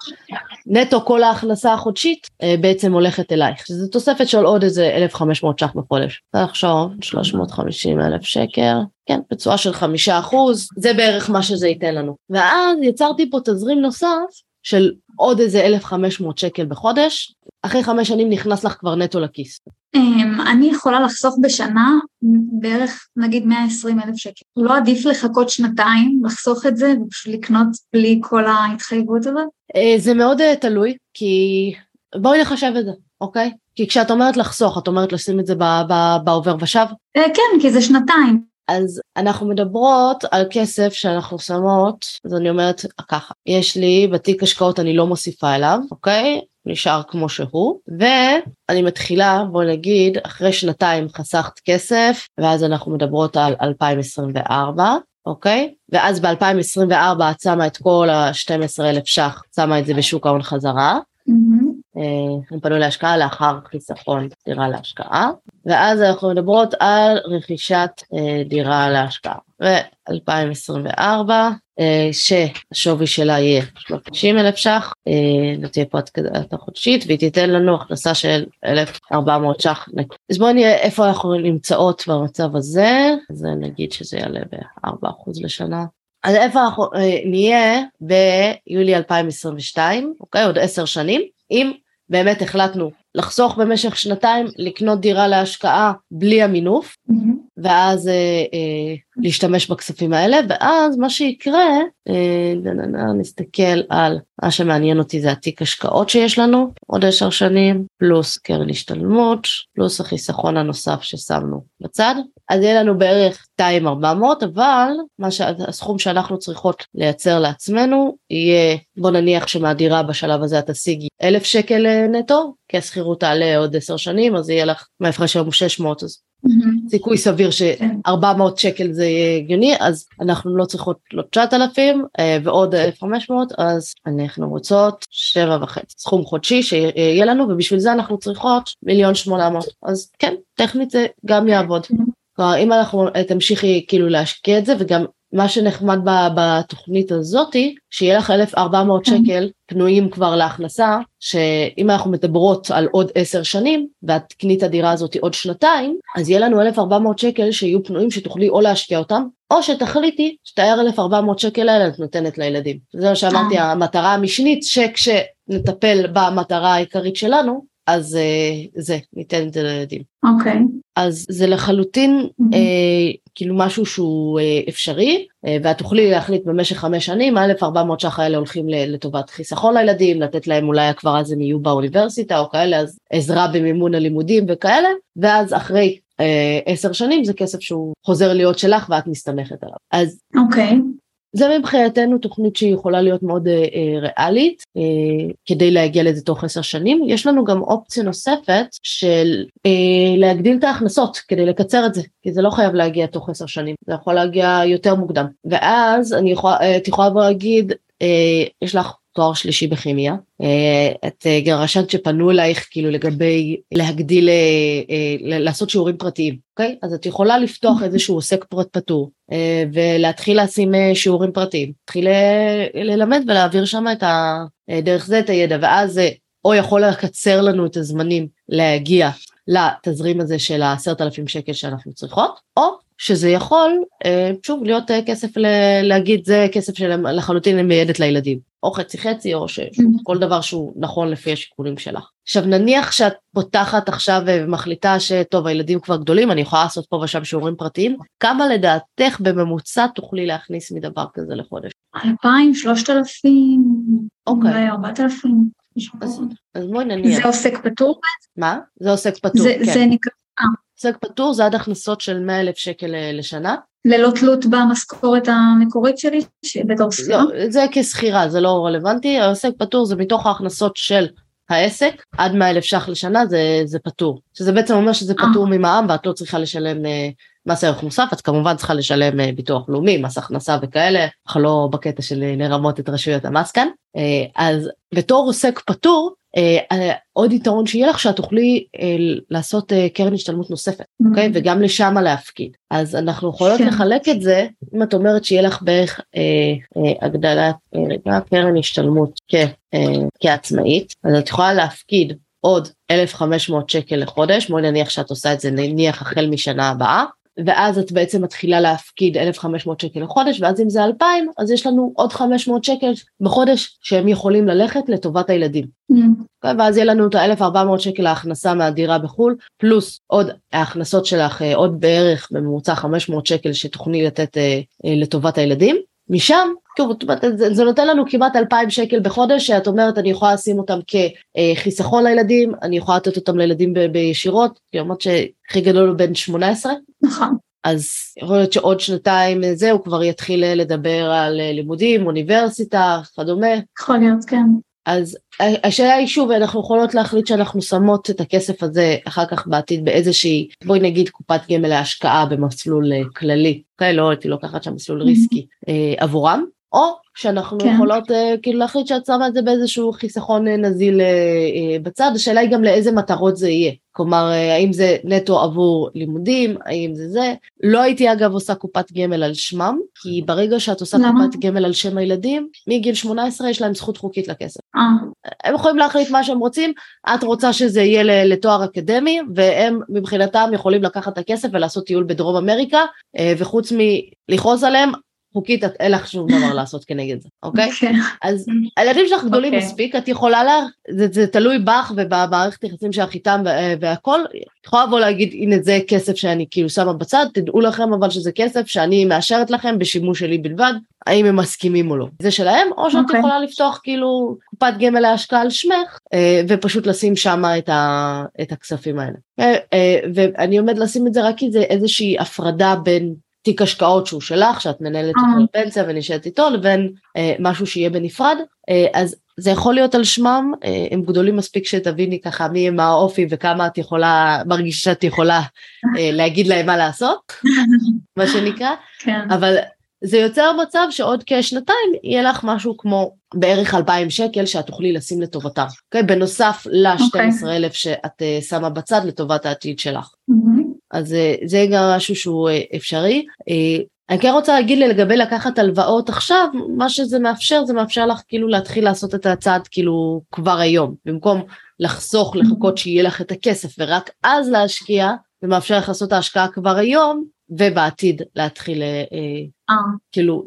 נטו כל ההכנסה החודשית בעצם הולכת אלייך, שזה תוספת של עוד איזה 1,500 ש"ח בחודש. עכשיו 350 אלף שקל, כן, בצורה של חמישה אחוז, זה בערך מה שזה ייתן לנו. ואז יצרתי פה תזרים נוסף של עוד איזה 1,500 שקל בחודש, אחרי חמש שנים נכנס לך כבר נטו לכיס. אמ, אני יכולה לחסוך בשנה בערך נגיד 120 אלף שקל. לא עדיף לחכות שנתיים, לחסוך את זה ופשוט לקנות בלי כל ההתחייבות הזאת? אה, זה מאוד אה, תלוי, כי בואי נחשב את זה, אוקיי? כי כשאת אומרת לחסוך, את אומרת לשים את זה בעובר ושב? אה, כן, כי זה שנתיים. אז אנחנו מדברות על כסף שאנחנו שמות, אז אני אומרת ככה, יש לי בתיק השקעות אני לא מוסיפה אליו, אוקיי? נשאר כמו שהוא, ואני מתחילה, בוא נגיד, אחרי שנתיים חסכת כסף, ואז אנחנו מדברות על 2024, אוקיי? ואז ב-2024 את שמה את כל ה-12,000 ש"ח, שמה את זה בשוק ההון חזרה. Mm-hmm. הם פנו להשקעה לאחר חיסכון דירה להשקעה, ואז אנחנו מדברות על רכישת אה, דירה להשקעה. ו-2024, אה, שהשווי שלה יהיה 30 אלף ש"ח, אה, לא תהיה פה התקדמת חודשית, והיא תיתן לנו הכנסה של 1,400 ש"ח. אז בואו נראה איפה אנחנו נמצאות במצב הזה, אז נגיד שזה יעלה ב-4% לשנה. אז איפה אנחנו נהיה ביולי 2022, אוקיי? עוד עשר שנים, אם באמת החלטנו לחסוך במשך שנתיים, לקנות דירה להשקעה בלי המינוף, mm-hmm. ואז אה, אה, להשתמש בכספים האלה, ואז מה שיקרה, אה, נסתכל על, מה שמעניין אותי זה התיק השקעות שיש לנו, עוד עשר שנים, פלוס קרן השתלמות, פלוס החיסכון הנוסף ששמנו בצד, אז יהיה לנו בערך 200-400, אבל מה שהסכום שאנחנו צריכות לייצר לעצמנו יהיה, בוא נניח שמהדירה בשלב הזה את תשיגי 1,000 שקל אה, נטו, כי השכירות תעלה עוד עשר שנים, אז יהיה לך מההפרש היום 600, אז. סיכוי סביר ש-400 שקל זה יהיה הגיוני, אז אנחנו לא צריכות לא 9,000 אה, ועוד 1,500, אז אנחנו רוצות 7.5, סכום חודשי שיהיה לנו, ובשביל זה אנחנו צריכות מיליון 800, אז כן, טכנית זה גם יעבוד. Mm-hmm. כלומר, אם אנחנו תמשיכי כאילו להשקיע את זה, וגם מה שנחמד בתוכנית הזאתי, שיהיה לך 1,400 כן. שקל פנויים כבר להכנסה, שאם אנחנו מדברות על עוד עשר שנים, ואת תקני את הדירה הזאת עוד שנתיים, אז יהיה לנו 1,400 שקל שיהיו פנויים שתוכלי או להשקיע אותם, או שתחליטי שאת ה-1,400 שקל האלה את נותנת לילדים. זה מה שאמרתי, אה. המטרה המשנית, שכשנטפל במטרה העיקרית שלנו, אז uh, זה, ניתן את זה לילדים. אוקיי. Okay. אז זה לחלוטין mm-hmm. uh, כאילו משהו שהוא uh, אפשרי, uh, ואת תוכלי להחליט במשך חמש שנים, ה-1400 ש"ח האלה הולכים לטובת חיסכון לילדים, לתת להם אולי כבר אז הם יהיו באוניברסיטה או כאלה, אז עזרה במימון הלימודים וכאלה, ואז אחרי עשר שנים זה כסף שהוא חוזר להיות שלך ואת מסתמכת עליו. אז אוקיי. Okay. זה מבחינתנו תוכנית שהיא יכולה להיות מאוד אה, אה, ריאלית אה, כדי להגיע לזה תוך עשר שנים. יש לנו גם אופציה נוספת של אה, להגדיל את ההכנסות כדי לקצר את זה, כי זה לא חייב להגיע תוך עשר שנים, זה יכול להגיע יותר מוקדם. ואז אני יכולה, אה, את יכולה להגיד, אה, יש לך תואר שלישי בכימיה, את רשמת שפנו אלייך כאילו לגבי להגדיל, לעשות שיעורים פרטיים, אוקיי? אז את יכולה לפתוח איזשהו עוסק פרט פטור ולהתחיל לשים שיעורים פרטיים, להתחיל ללמד ולהעביר שם את ה... דרך זה את הידע, ואז או יכול לקצר לנו את הזמנים להגיע לתזרים הזה של העשרת אלפים שקל שאנחנו צריכות, או שזה יכול, אה, שוב, להיות אה, כסף להגיד זה כסף שלחלוטין מייעדת לילדים, או חצי חצי, או שכל דבר שהוא נכון לפי השיקולים שלך. עכשיו נניח שאת פותחת עכשיו ומחליטה שטוב הילדים כבר גדולים, אני יכולה לעשות פה ושם שיעורים פרטיים, כמה לדעתך בממוצע תוכלי להכניס מדבר כזה לחודש? אלפיים, שלושת אלפים, אולי ארבעת אלפים. אז, אז בואי נניח. זה עוסק פטור? מה? זה עוסק פטור, זה, כן. זה נקרא... אה. עוסק פטור זה עד הכנסות של 100 אלף שקל אה, לשנה. ללא תלות במשכורת המקורית שלי, בתור שכירה? לא, זה כשכירה, זה לא רלוונטי, העוסק פטור זה מתוך ההכנסות של העסק, עד 100 אלף ש"ח לשנה זה, זה פטור. שזה בעצם אומר שזה אה. פטור ממע"מ ואת לא צריכה לשלם אה, מס ערך מוסף, את כמובן צריכה לשלם אה, ביטוח לאומי, מס הכנסה וכאלה, אך לא בקטע של לרמות את רשויות המס כאן. אז בתור עוסק פטור, עוד יתרון שיהיה לך שאת תוכלי לעשות קרן השתלמות נוספת, mm-hmm. אוקיי? וגם לשם להפקיד. אז אנחנו יכולות כן. לחלק את זה, אם את אומרת שיהיה לך בערך הגדלת קרן השתלמות כעצמאית, אז את יכולה להפקיד עוד 1,500 שקל לחודש, בואי נניח שאת עושה את זה נניח החל משנה הבאה, ואז את בעצם מתחילה להפקיד 1,500 שקל לחודש, ואז אם זה 2,000, אז יש לנו עוד 500 שקל בחודש שהם יכולים ללכת לטובת הילדים. Mm. ואז יהיה לנו את ה-1,400 שקל ההכנסה מהדירה בחו"ל, פלוס עוד ההכנסות שלך, אה, עוד בערך בממוצע 500 שקל שתוכלי לתת אה, אה, לטובת הילדים. משם, זה, זה נותן לנו כמעט 2,000 שקל בחודש, שאת אומרת אני יכולה לשים אותם כחיסכון לילדים, אני יכולה לתת אותם לילדים ב, בישירות, כי אמרת שהכי גדול הוא בן 18. נכון. אז יכול להיות שעוד שנתיים זה הוא כבר יתחיל לדבר על לימודים, אוניברסיטה, כדומה. יכול להיות, כן. אז השאלה היא שוב, אנחנו יכולות להחליט שאנחנו שמות את הכסף הזה אחר כך בעתיד באיזושהי, בואי נגיד קופת גמל להשקעה במסלול כללי, אוקיי? לא הייתי לוקחת שם מסלול ריסקי אה, עבורם, או שאנחנו כן. יכולות אה, כאילו להחליט שאת שמה את זה באיזשהו חיסכון אה, נזיל אה, אה, בצד, השאלה היא גם לאיזה מטרות זה יהיה, כלומר אה, האם זה נטו עבור לימודים, האם זה זה, לא הייתי אגב עושה קופת גמל על שמם, כי ברגע שאת עושה למה? קופת גמל על שם הילדים, מגיל 18 יש להם זכות חוקית לכסף. אה. הם יכולים להחליט מה שהם רוצים, את רוצה שזה יהיה לתואר אקדמי, והם מבחינתם יכולים לקחת את הכסף ולעשות טיול בדרום אמריקה, אה, וחוץ מלכעוס עליהם, חוקית את אין לך שום דבר [laughs] לעשות כנגד זה, אוקיי? אוקיי. אז [laughs] הילדים שלך גדולים. אוקיי. מספיק, את יכולה לה, זה, זה תלוי בך ובמערכת יחסים שלך איתם והכל, את יכולה לבוא להגיד הנה זה כסף שאני כאילו שמה בצד, תדעו לכם אבל שזה כסף שאני מאשרת לכם בשימוש שלי בלבד, האם הם מסכימים או לא. זה שלהם, או שאת okay. אוקיי. יכולה לפתוח כאילו קופת גמל להשקעה על שמך, אה, ופשוט לשים שם את, את הכספים האלה. אה, אה, ואני עומד לשים את זה רק כי זה איזושהי הפרדה בין תיק השקעות שהוא שלך, שאת מנהלת אותו לפנסיה ונשארת איתו, לבין אה, משהו שיהיה בנפרד, אה, אז זה יכול להיות על שמם, אה, הם גדולים מספיק שתביני ככה מי הם האופי וכמה את יכולה, מרגישה שאת יכולה אה, [laughs] להגיד להם מה לעשות, מה שנקרא, כן. אבל זה יוצר מצב שעוד כשנתיים יהיה לך משהו כמו בערך 2,000 שקל שאת תוכלי לשים לטובתם, okay? אוקיי? בנוסף ל-12,000 okay. שאת uh, שמה בצד לטובת העתיד שלך. Mm-hmm. אז uh, זה גם משהו שהוא uh, אפשרי. Uh, אני כן רוצה להגיד לי לגבי לקחת הלוואות עכשיו, מה שזה מאפשר, זה מאפשר לך כאילו להתחיל לעשות את הצעד כאילו כבר היום, במקום לחסוך, לחכות שיהיה לך את הכסף ורק אז להשקיע, זה מאפשר לך לעשות את ההשקעה כבר היום, ובעתיד להתחיל, אה, אה. כאילו,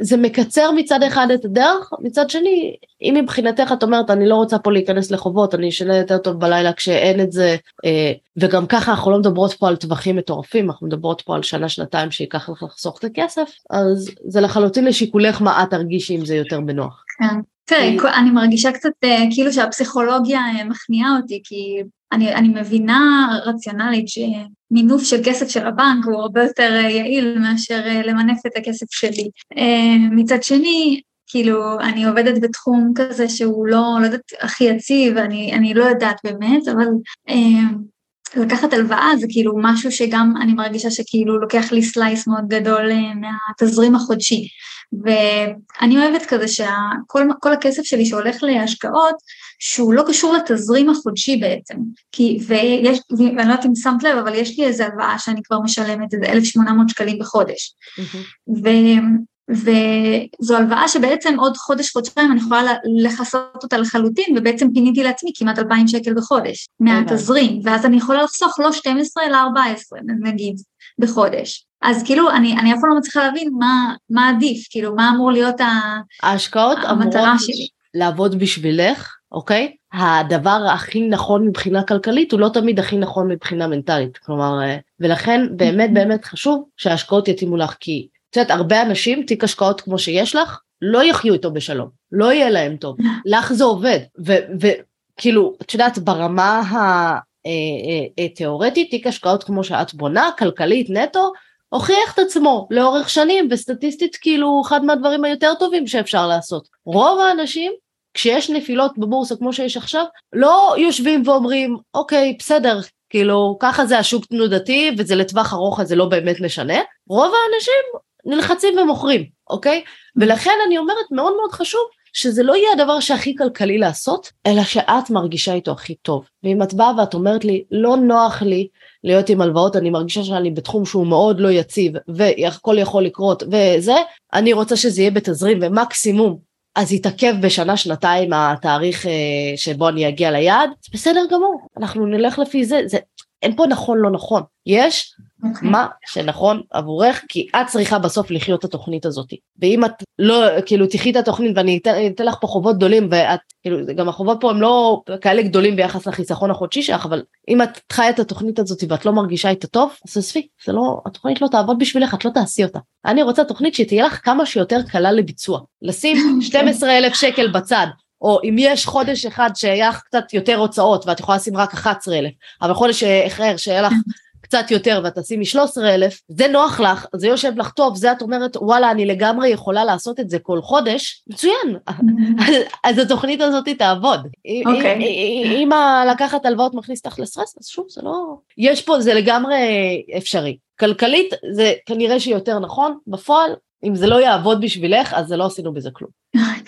זה, מקצר מצד אחד את הדרך, מצד שני, אם מבחינתך את אומרת, אני לא רוצה פה להיכנס לחובות, אני אשנה יותר טוב בלילה כשאין את זה, אה, וגם ככה אנחנו לא מדברות פה על טווחים מטורפים, אנחנו מדברות פה על שנה, שנתיים שייקח לך לחסוך את הכסף, אז זה לחלוטין לשיקולך מה את תרגישי אם זה יותר בנוח. כן. תראי, אני מרגישה קצת כאילו שהפסיכולוגיה מכניעה אותי, כי אני, אני מבינה רציונלית שמינוף של כסף של הבנק הוא הרבה יותר יעיל מאשר למנף את הכסף שלי. אה, מצד שני, כאילו, אני עובדת בתחום כזה שהוא לא, לא יודעת, הכי יציב, אני, אני לא יודעת באמת, אבל אה, לקחת הלוואה זה כאילו משהו שגם אני מרגישה שכאילו לוקח לי סלייס מאוד גדול אה, מהתזרים החודשי. ואני אוהבת כזה שכל הכסף שלי שהולך להשקעות, שהוא לא קשור לתזרים החודשי בעצם. כי, ויש, ואני לא יודעת אם שמת לב, אבל יש לי איזו הלוואה שאני כבר משלמת איזה 1,800 שקלים בחודש. Mm-hmm. ו... וזו הלוואה שבעצם עוד חודש-חודשיים אני יכולה לכסות אותה לחלוטין, ובעצם פיניתי לעצמי כמעט 2,000 שקל בחודש מהתזרים, ואז אני יכולה לחסוך לא 12 אלא 14 נגיד בחודש. אז כאילו אני, אני אף פעם לא מצליחה להבין מה, מה עדיף, כאילו מה אמור להיות ההשקעות המטרה אמורות שלי. לעבוד בשבילך, אוקיי? הדבר הכי נכון מבחינה כלכלית הוא לא תמיד הכי נכון מבחינה מנטלית, כלומר, אה, ולכן באמת באמת חשוב שההשקעות יתאימו לך, כי את יודעת, הרבה אנשים, תיק השקעות כמו שיש לך, לא יחיו איתו בשלום, לא יהיה להם טוב, [laughs] לך זה עובד, וכאילו, את יודעת, ברמה התיאורטית, תיק השקעות כמו שאת בונה, כלכלית נטו, הוכיח את עצמו לאורך שנים, וסטטיסטית כאילו אחד מהדברים היותר טובים שאפשר לעשות. רוב האנשים, כשיש נפילות בבורסה כמו שיש עכשיו, לא יושבים ואומרים, אוקיי, בסדר, כאילו, ככה זה השוק תנודתי, וזה לטווח ארוך, אז זה לא באמת משנה. רוב האנשים נלחצים ומוכרים, אוקיי? ולכן אני אומרת, מאוד מאוד חשוב שזה לא יהיה הדבר שהכי כלכלי לעשות, אלא שאת מרגישה איתו הכי טוב. ואם את באה ואת אומרת לי, לא נוח לי להיות עם הלוואות, אני מרגישה שאני בתחום שהוא מאוד לא יציב, והכל יכול לקרות, וזה, אני רוצה שזה יהיה בתזרים, ומקסימום אז יתעכב בשנה שנתיים התאריך אה, שבו אני אגיע ליעד, בסדר גמור, אנחנו נלך לפי זה, זה אין פה נכון לא נכון, יש okay. אוקיי. מה שנכון עבורך, כי את צריכה בסוף לחיות את התוכנית הזאת. ואם את לא, כאילו, תחי את התוכנית ואני אתן, אתן לך פה חובות גדולים, ואת, כאילו, גם החובות פה הם לא כאלה גדולים ביחס לחיסכון החודשי שלך, אבל אם את חיה את התוכנית הזאת ואת לא מרגישה איתה טוב, אז עזבי, זה לא, התוכנית לא תעבוד בשבילך, את לא תעשי אותה. אני רוצה תוכנית שתהיה לך כמה שיותר קלה לביצוע. לשים [laughs] 12 אלף שקל בצד, או אם יש חודש אחד שהיה לך קצת יותר הוצאות ואת יכולה לשים רק 11,000, אבל חודש אחר שהיה לך קצת יותר ואת תשימי 13,000, זה נוח לך, זה יושב לך טוב, זה את אומרת וואלה אני לגמרי יכולה לעשות את זה כל חודש, מצוין, אז התוכנית הזאת תעבוד. Okay. אוקיי. אם לקחת הלוואות מכניס אותך לסטרס, אז שוב זה לא, יש פה, זה לגמרי אפשרי. כלכלית זה כנראה שיותר נכון, בפועל אם זה לא יעבוד בשבילך אז זה לא עשינו בזה כלום.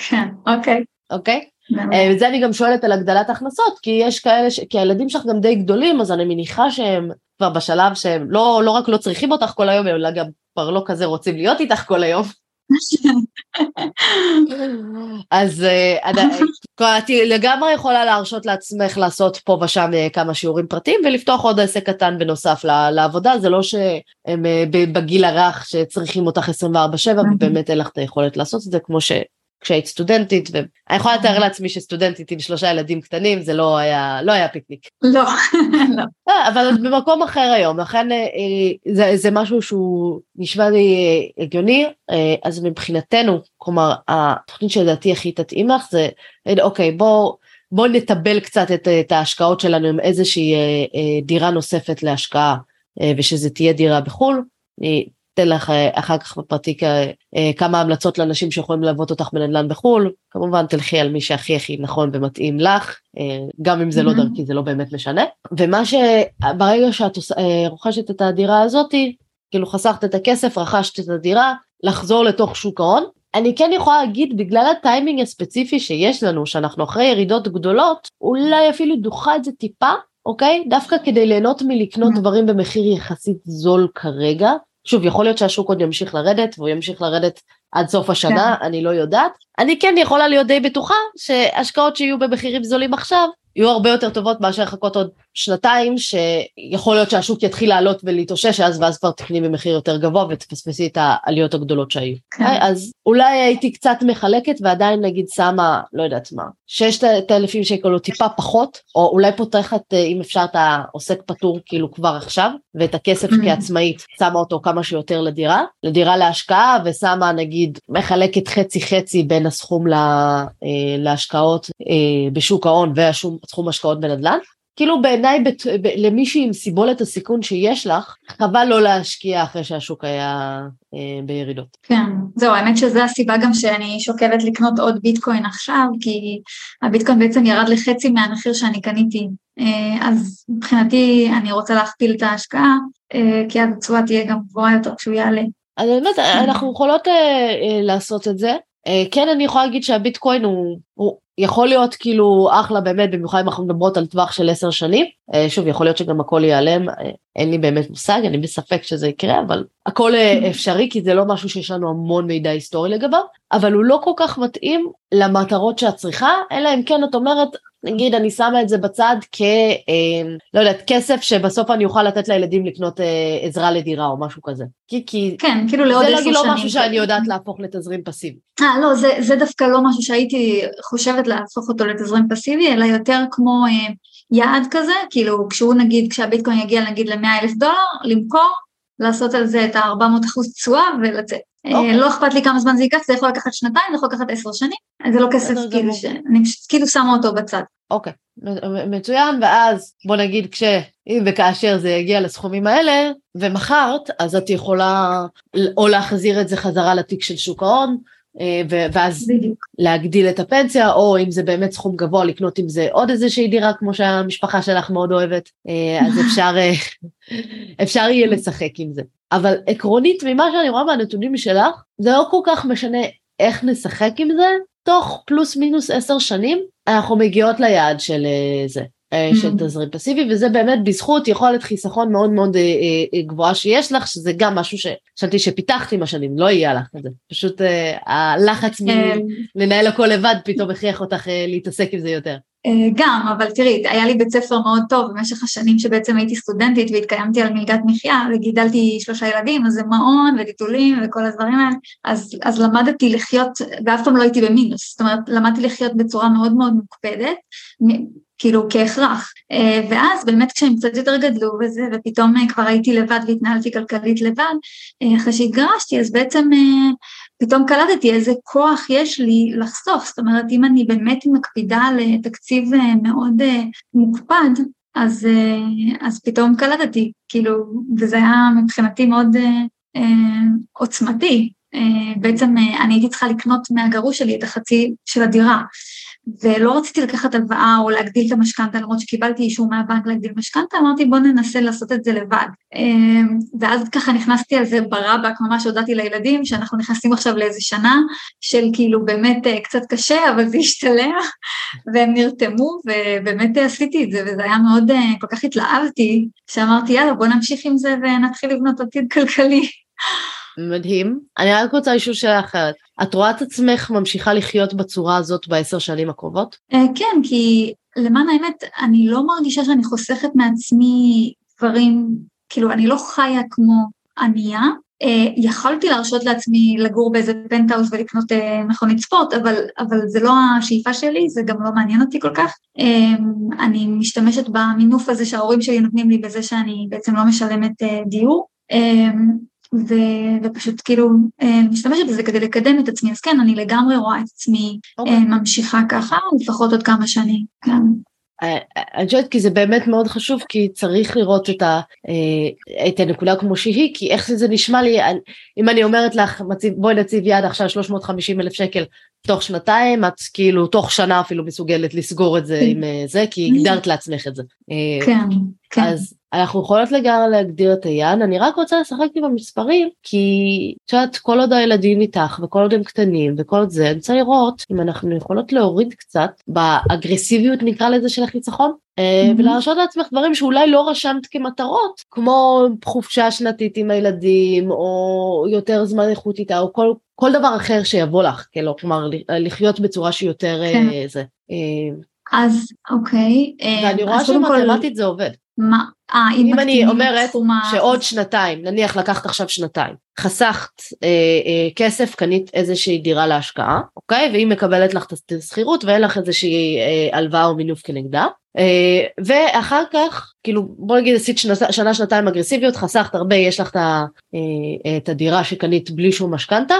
כן, אוקיי. אוקיי? אה, וזה אני גם שואלת על הגדלת הכנסות, כי יש כאלה, ש... כי הילדים שלך גם די גדולים, אז אני מניחה שהם כבר בשלב שהם לא, לא רק לא צריכים אותך כל היום, אלא גם כבר לא כזה רוצים להיות איתך כל היום. אז אה, את לגמרי יכולה להרשות לעצמך לעשות פה ושם אה, כמה שיעורים פרטיים ולפתוח עוד עסק קטן בנוסף לעבודה, זה לא שהם בגיל הרך שצריכים אותך 24/7 ובאמת אין לך את היכולת לעשות את זה כמו. כשהיית סטודנטית, ואני יכולה לתאר לעצמי שסטודנטית עם שלושה ילדים קטנים זה לא היה, לא היה פיקניק. לא, [laughs] לא. אה, אבל את במקום אחר היום, לכן אה, זה, זה משהו שהוא נשמע לי אה, הגיוני, אז מבחינתנו, כלומר התוכנית שלדעתי הכי תתאים לך זה, אוקיי בוא, בוא נטבל קצת את, את ההשקעות שלנו עם איזושהי דירה נוספת להשקעה, ושזה תהיה דירה בחו"ל. אתן לך אה, אחר כך בפרטי אה, כמה המלצות לאנשים שיכולים ללוות אותך בנדל"ן בחו"ל, כמובן תלכי על מי שהכי הכי נכון ומתאים לך, אה, גם אם זה לא דרכי זה לא באמת משנה, ומה שברגע שאת רוכשת את הדירה הזאתי, כאילו חסכת את הכסף, רכשת את הדירה, לחזור לתוך שוק ההון, אני כן יכולה להגיד בגלל הטיימינג הספציפי שיש לנו, שאנחנו אחרי ירידות גדולות, אולי אפילו דוחה את זה טיפה, אוקיי? דווקא כדי ליהנות מלקנות דברים במחיר יחסית זול כרגע, שוב, יכול להיות שהשוק עוד ימשיך לרדת, והוא ימשיך לרדת עד סוף השנה, כן. אני לא יודעת. אני כן יכולה להיות די בטוחה שהשקעות שיהיו במחירים זולים עכשיו, יהיו הרבה יותר טובות מאשר לחכות עוד שנתיים, שיכול להיות שהשוק יתחיל לעלות ולהתאושש אז, ואז כבר תקני במחיר יותר גבוה ותפספסי את העליות הגדולות שהיו. כן. אז אולי הייתי קצת מחלקת ועדיין נגיד שמה, לא יודעת מה, ששת אלפים שקל או טיפה פחות, או אולי פותחת, אה, אם אפשר, את העוסק פטור כאילו כבר עכשיו, ואת הכסף mm-hmm. כעצמאית, שמה אותו כמה שיותר לדירה, לדירה להשקעה, ושמה נגיד, מחלקת חצי חצי בין הסכום לה, אה, להשקעות אה, בשוק ההון והסכום השקעות בנדל"ן. כאילו בעיניי למישהי עם סיבולת הסיכון שיש לך, חבל לא להשקיע אחרי שהשוק היה אה, בירידות. כן, זהו, האמת שזו הסיבה גם שאני שוקלת לקנות עוד ביטקוין עכשיו, כי הביטקוין בעצם ירד לחצי מהמחיר שאני קניתי. אה, אז מבחינתי אני רוצה להכפיל את ההשקעה, אה, כי אז התשואה תהיה גם גבוהה יותר כשהוא יעלה. אז באמת אנחנו יכולות לעשות את זה. כן אני יכולה להגיד שהביטקוין הוא, הוא יכול להיות כאילו אחלה באמת, במיוחד אם אנחנו מדברות על טווח של עשר שנים. אה, שוב, יכול להיות שגם הכל ייעלם, אה, אין לי באמת מושג, אני בספק שזה יקרה, אבל הכל אה, [laughs] אפשרי, כי זה לא משהו שיש לנו המון מידע היסטורי לגביו, אבל הוא לא כל כך מתאים למטרות שאת צריכה, אלא אם כן את אומרת, נגיד אני שמה את זה בצד כ... אה, לא יודעת, כסף שבסוף אני אוכל לתת לילדים לקנות אה, עזרה לדירה או משהו כזה. כי, כי... כן, כאילו לעוד עשר שנים. זה לא משהו שאני יודעת להפוך לתזרים פסיבי. אה, לא, זה, זה דווקא לא משהו שהייתי חושבת להפוך אותו לתזרים פסיבי, אלא יותר כמו אה, יעד כזה, כאילו כשהוא נגיד, כשהביטקוין יגיע נגיד ל-100 אלף דולר, למכור, לעשות על זה את ה-400 אחוז תשואה ולצאת. Okay. אה, אוקיי. לא אכפת לי כמה זמן זה ייקח, זה יכול לקחת שנתיים, זה יכול לקחת עשר שנים, זה לא כסף כאילו שאני כאילו שמה אותו בצד. אוקיי, okay. מצוין, ואז בוא נגיד כשאם וכאשר זה יגיע לסכומים האלה, ומכרת, אז את יכולה או להחזיר את זה חזרה לתיק של שוק ההון, ואז בדיוק. להגדיל את הפנסיה, או אם זה באמת סכום גבוה, לקנות עם זה עוד איזושהי דירה, כמו שהמשפחה שלך מאוד אוהבת, אה, אז אפשר, [laughs] אפשר יהיה לשחק עם זה. אבל עקרונית ממה שאני רואה מהנתונים שלך, זה לא כל כך משנה איך נשחק עם זה, תוך פלוס מינוס עשר שנים אנחנו מגיעות ליעד של אה, זה. אה, של mm-hmm. תזרים פסיבי וזה באמת בזכות יכולת חיסכון מאוד מאוד אה, גבוהה שיש לך שזה גם משהו שחשבתי שפיתחתי עם השנים לא יהיה לך את זה פשוט הלחץ מלנהל הכל לבד פתאום הכריח אותך להתעסק עם זה יותר. אה, גם, אבל תראי, היה לי בית ספר מאוד טוב במשך השנים שבעצם הייתי סטודנטית והתקיימתי על מלגת מחיה וגידלתי שלושה ילדים, אז זה מעון וטיטולים וכל הדברים האלה, אז, אז למדתי לחיות, ואף פעם לא הייתי במינוס, זאת אומרת, למדתי לחיות בצורה מאוד מאוד מוקפדת, כאילו כהכרח. אה, ואז באמת כשהם קצת יותר גדלו וזה, ופתאום אה, כבר הייתי לבד והתנהלתי כלכלית לבד, אחרי שהתגרשתי, אז בעצם פתאום קלטתי איזה כוח יש לי לחסוך, זאת אומרת אם אני באמת מקפידה לתקציב אה, מאוד אה, מוקפד, אז, אה, אז פתאום קלטתי, כאילו, וזה היה מבחינתי מאוד עוצמתי. בעצם אני הייתי צריכה לקנות מהגרוש שלי את החצי של הדירה, ולא רציתי לקחת הלוואה או להגדיל את המשכנתה, למרות שקיבלתי אישור מהבנק להגדיל משכנתה, אמרתי בוא ננסה לעשות את זה לבד. אמ, ואז ככה נכנסתי על זה ברבק, ממש הודעתי לילדים שאנחנו נכנסים עכשיו לאיזה שנה של כאילו באמת אה, קצת קשה, אבל זה השתלם, והם נרתמו, ובאמת עשיתי את זה, וזה היה מאוד, אה, כל כך התלהבתי, שאמרתי יאללה בוא נמשיך עם זה ונתחיל לבנות עתיד כלכלי. מדהים. אני רק רוצה לשאול שאלה אחרת. את רואה את עצמך ממשיכה לחיות בצורה הזאת בעשר שנים הקרובות? אה, כן, כי למען האמת, אני לא מרגישה שאני חוסכת מעצמי דברים, כאילו, אני לא חיה כמו ענייה. אה, יכולתי להרשות לעצמי לגור באיזה פנטהאוס ולקנות אה, מכונית ספורט, אבל, אבל זה לא השאיפה שלי, זה גם לא מעניין אותי כל כך. אני משתמשת במינוף הזה שההורים שלי נותנים לי בזה שאני בעצם לא משלמת דיור. ו- ופשוט כאילו אה, משתמשת בזה כדי לקדם את עצמי, אז כן, אני לגמרי רואה את עצמי okay. אוקיי. אה, ממשיכה ככה, לפחות עוד כמה שנים, כן. אה, אני חושבת כי זה באמת מאוד חשוב כי צריך לראות את, ה, את הנקודה כמו שהיא כי איך זה נשמע לי אם אני אומרת לך בואי נציב יד עכשיו 350 אלף שקל תוך שנתיים את כאילו תוך שנה אפילו מסוגלת לסגור את זה כן. עם זה כי הגדרת לעצמך את זה. כן, כן. אז אנחנו יכולות לגמרי להגדיר את היעד, אני רק רוצה לשחק עם המספרים, כי את יודעת, כל עוד הילדים איתך וכל עוד הם קטנים וכל עוד זה, אני רוצה לראות אם אנחנו יכולות להוריד קצת באגרסיביות נקרא לזה של החיצחון, mm-hmm. ולהרשות לעצמך דברים שאולי לא רשמת כמטרות, כמו חופשה שנתית עם הילדים, או יותר זמן איכות איתה, או כל, כל דבר אחר שיבוא לך, כאילו, כלומר לחיות בצורה שהיא יותר כן. זה. אה, אז אוקיי. ואני רואה שמתמטית כל... זה עובד. מה? אה, אם, אני אומרת שעוד שנתיים, נניח לקחת עכשיו שנתיים, חסכת אה, אה, כסף, קנית איזושהי דירה להשקעה, אוקיי? והיא מקבלת לך את השכירות ואין לך איזושהי אה, הלוואה או מינוף כנגדה. אה, ואחר כך, כאילו בוא נגיד עשית שנה, שנה שנתיים אגרסיביות, חסכת הרבה, יש לך את, ה, אה, את הדירה שקנית בלי שום משכנתה,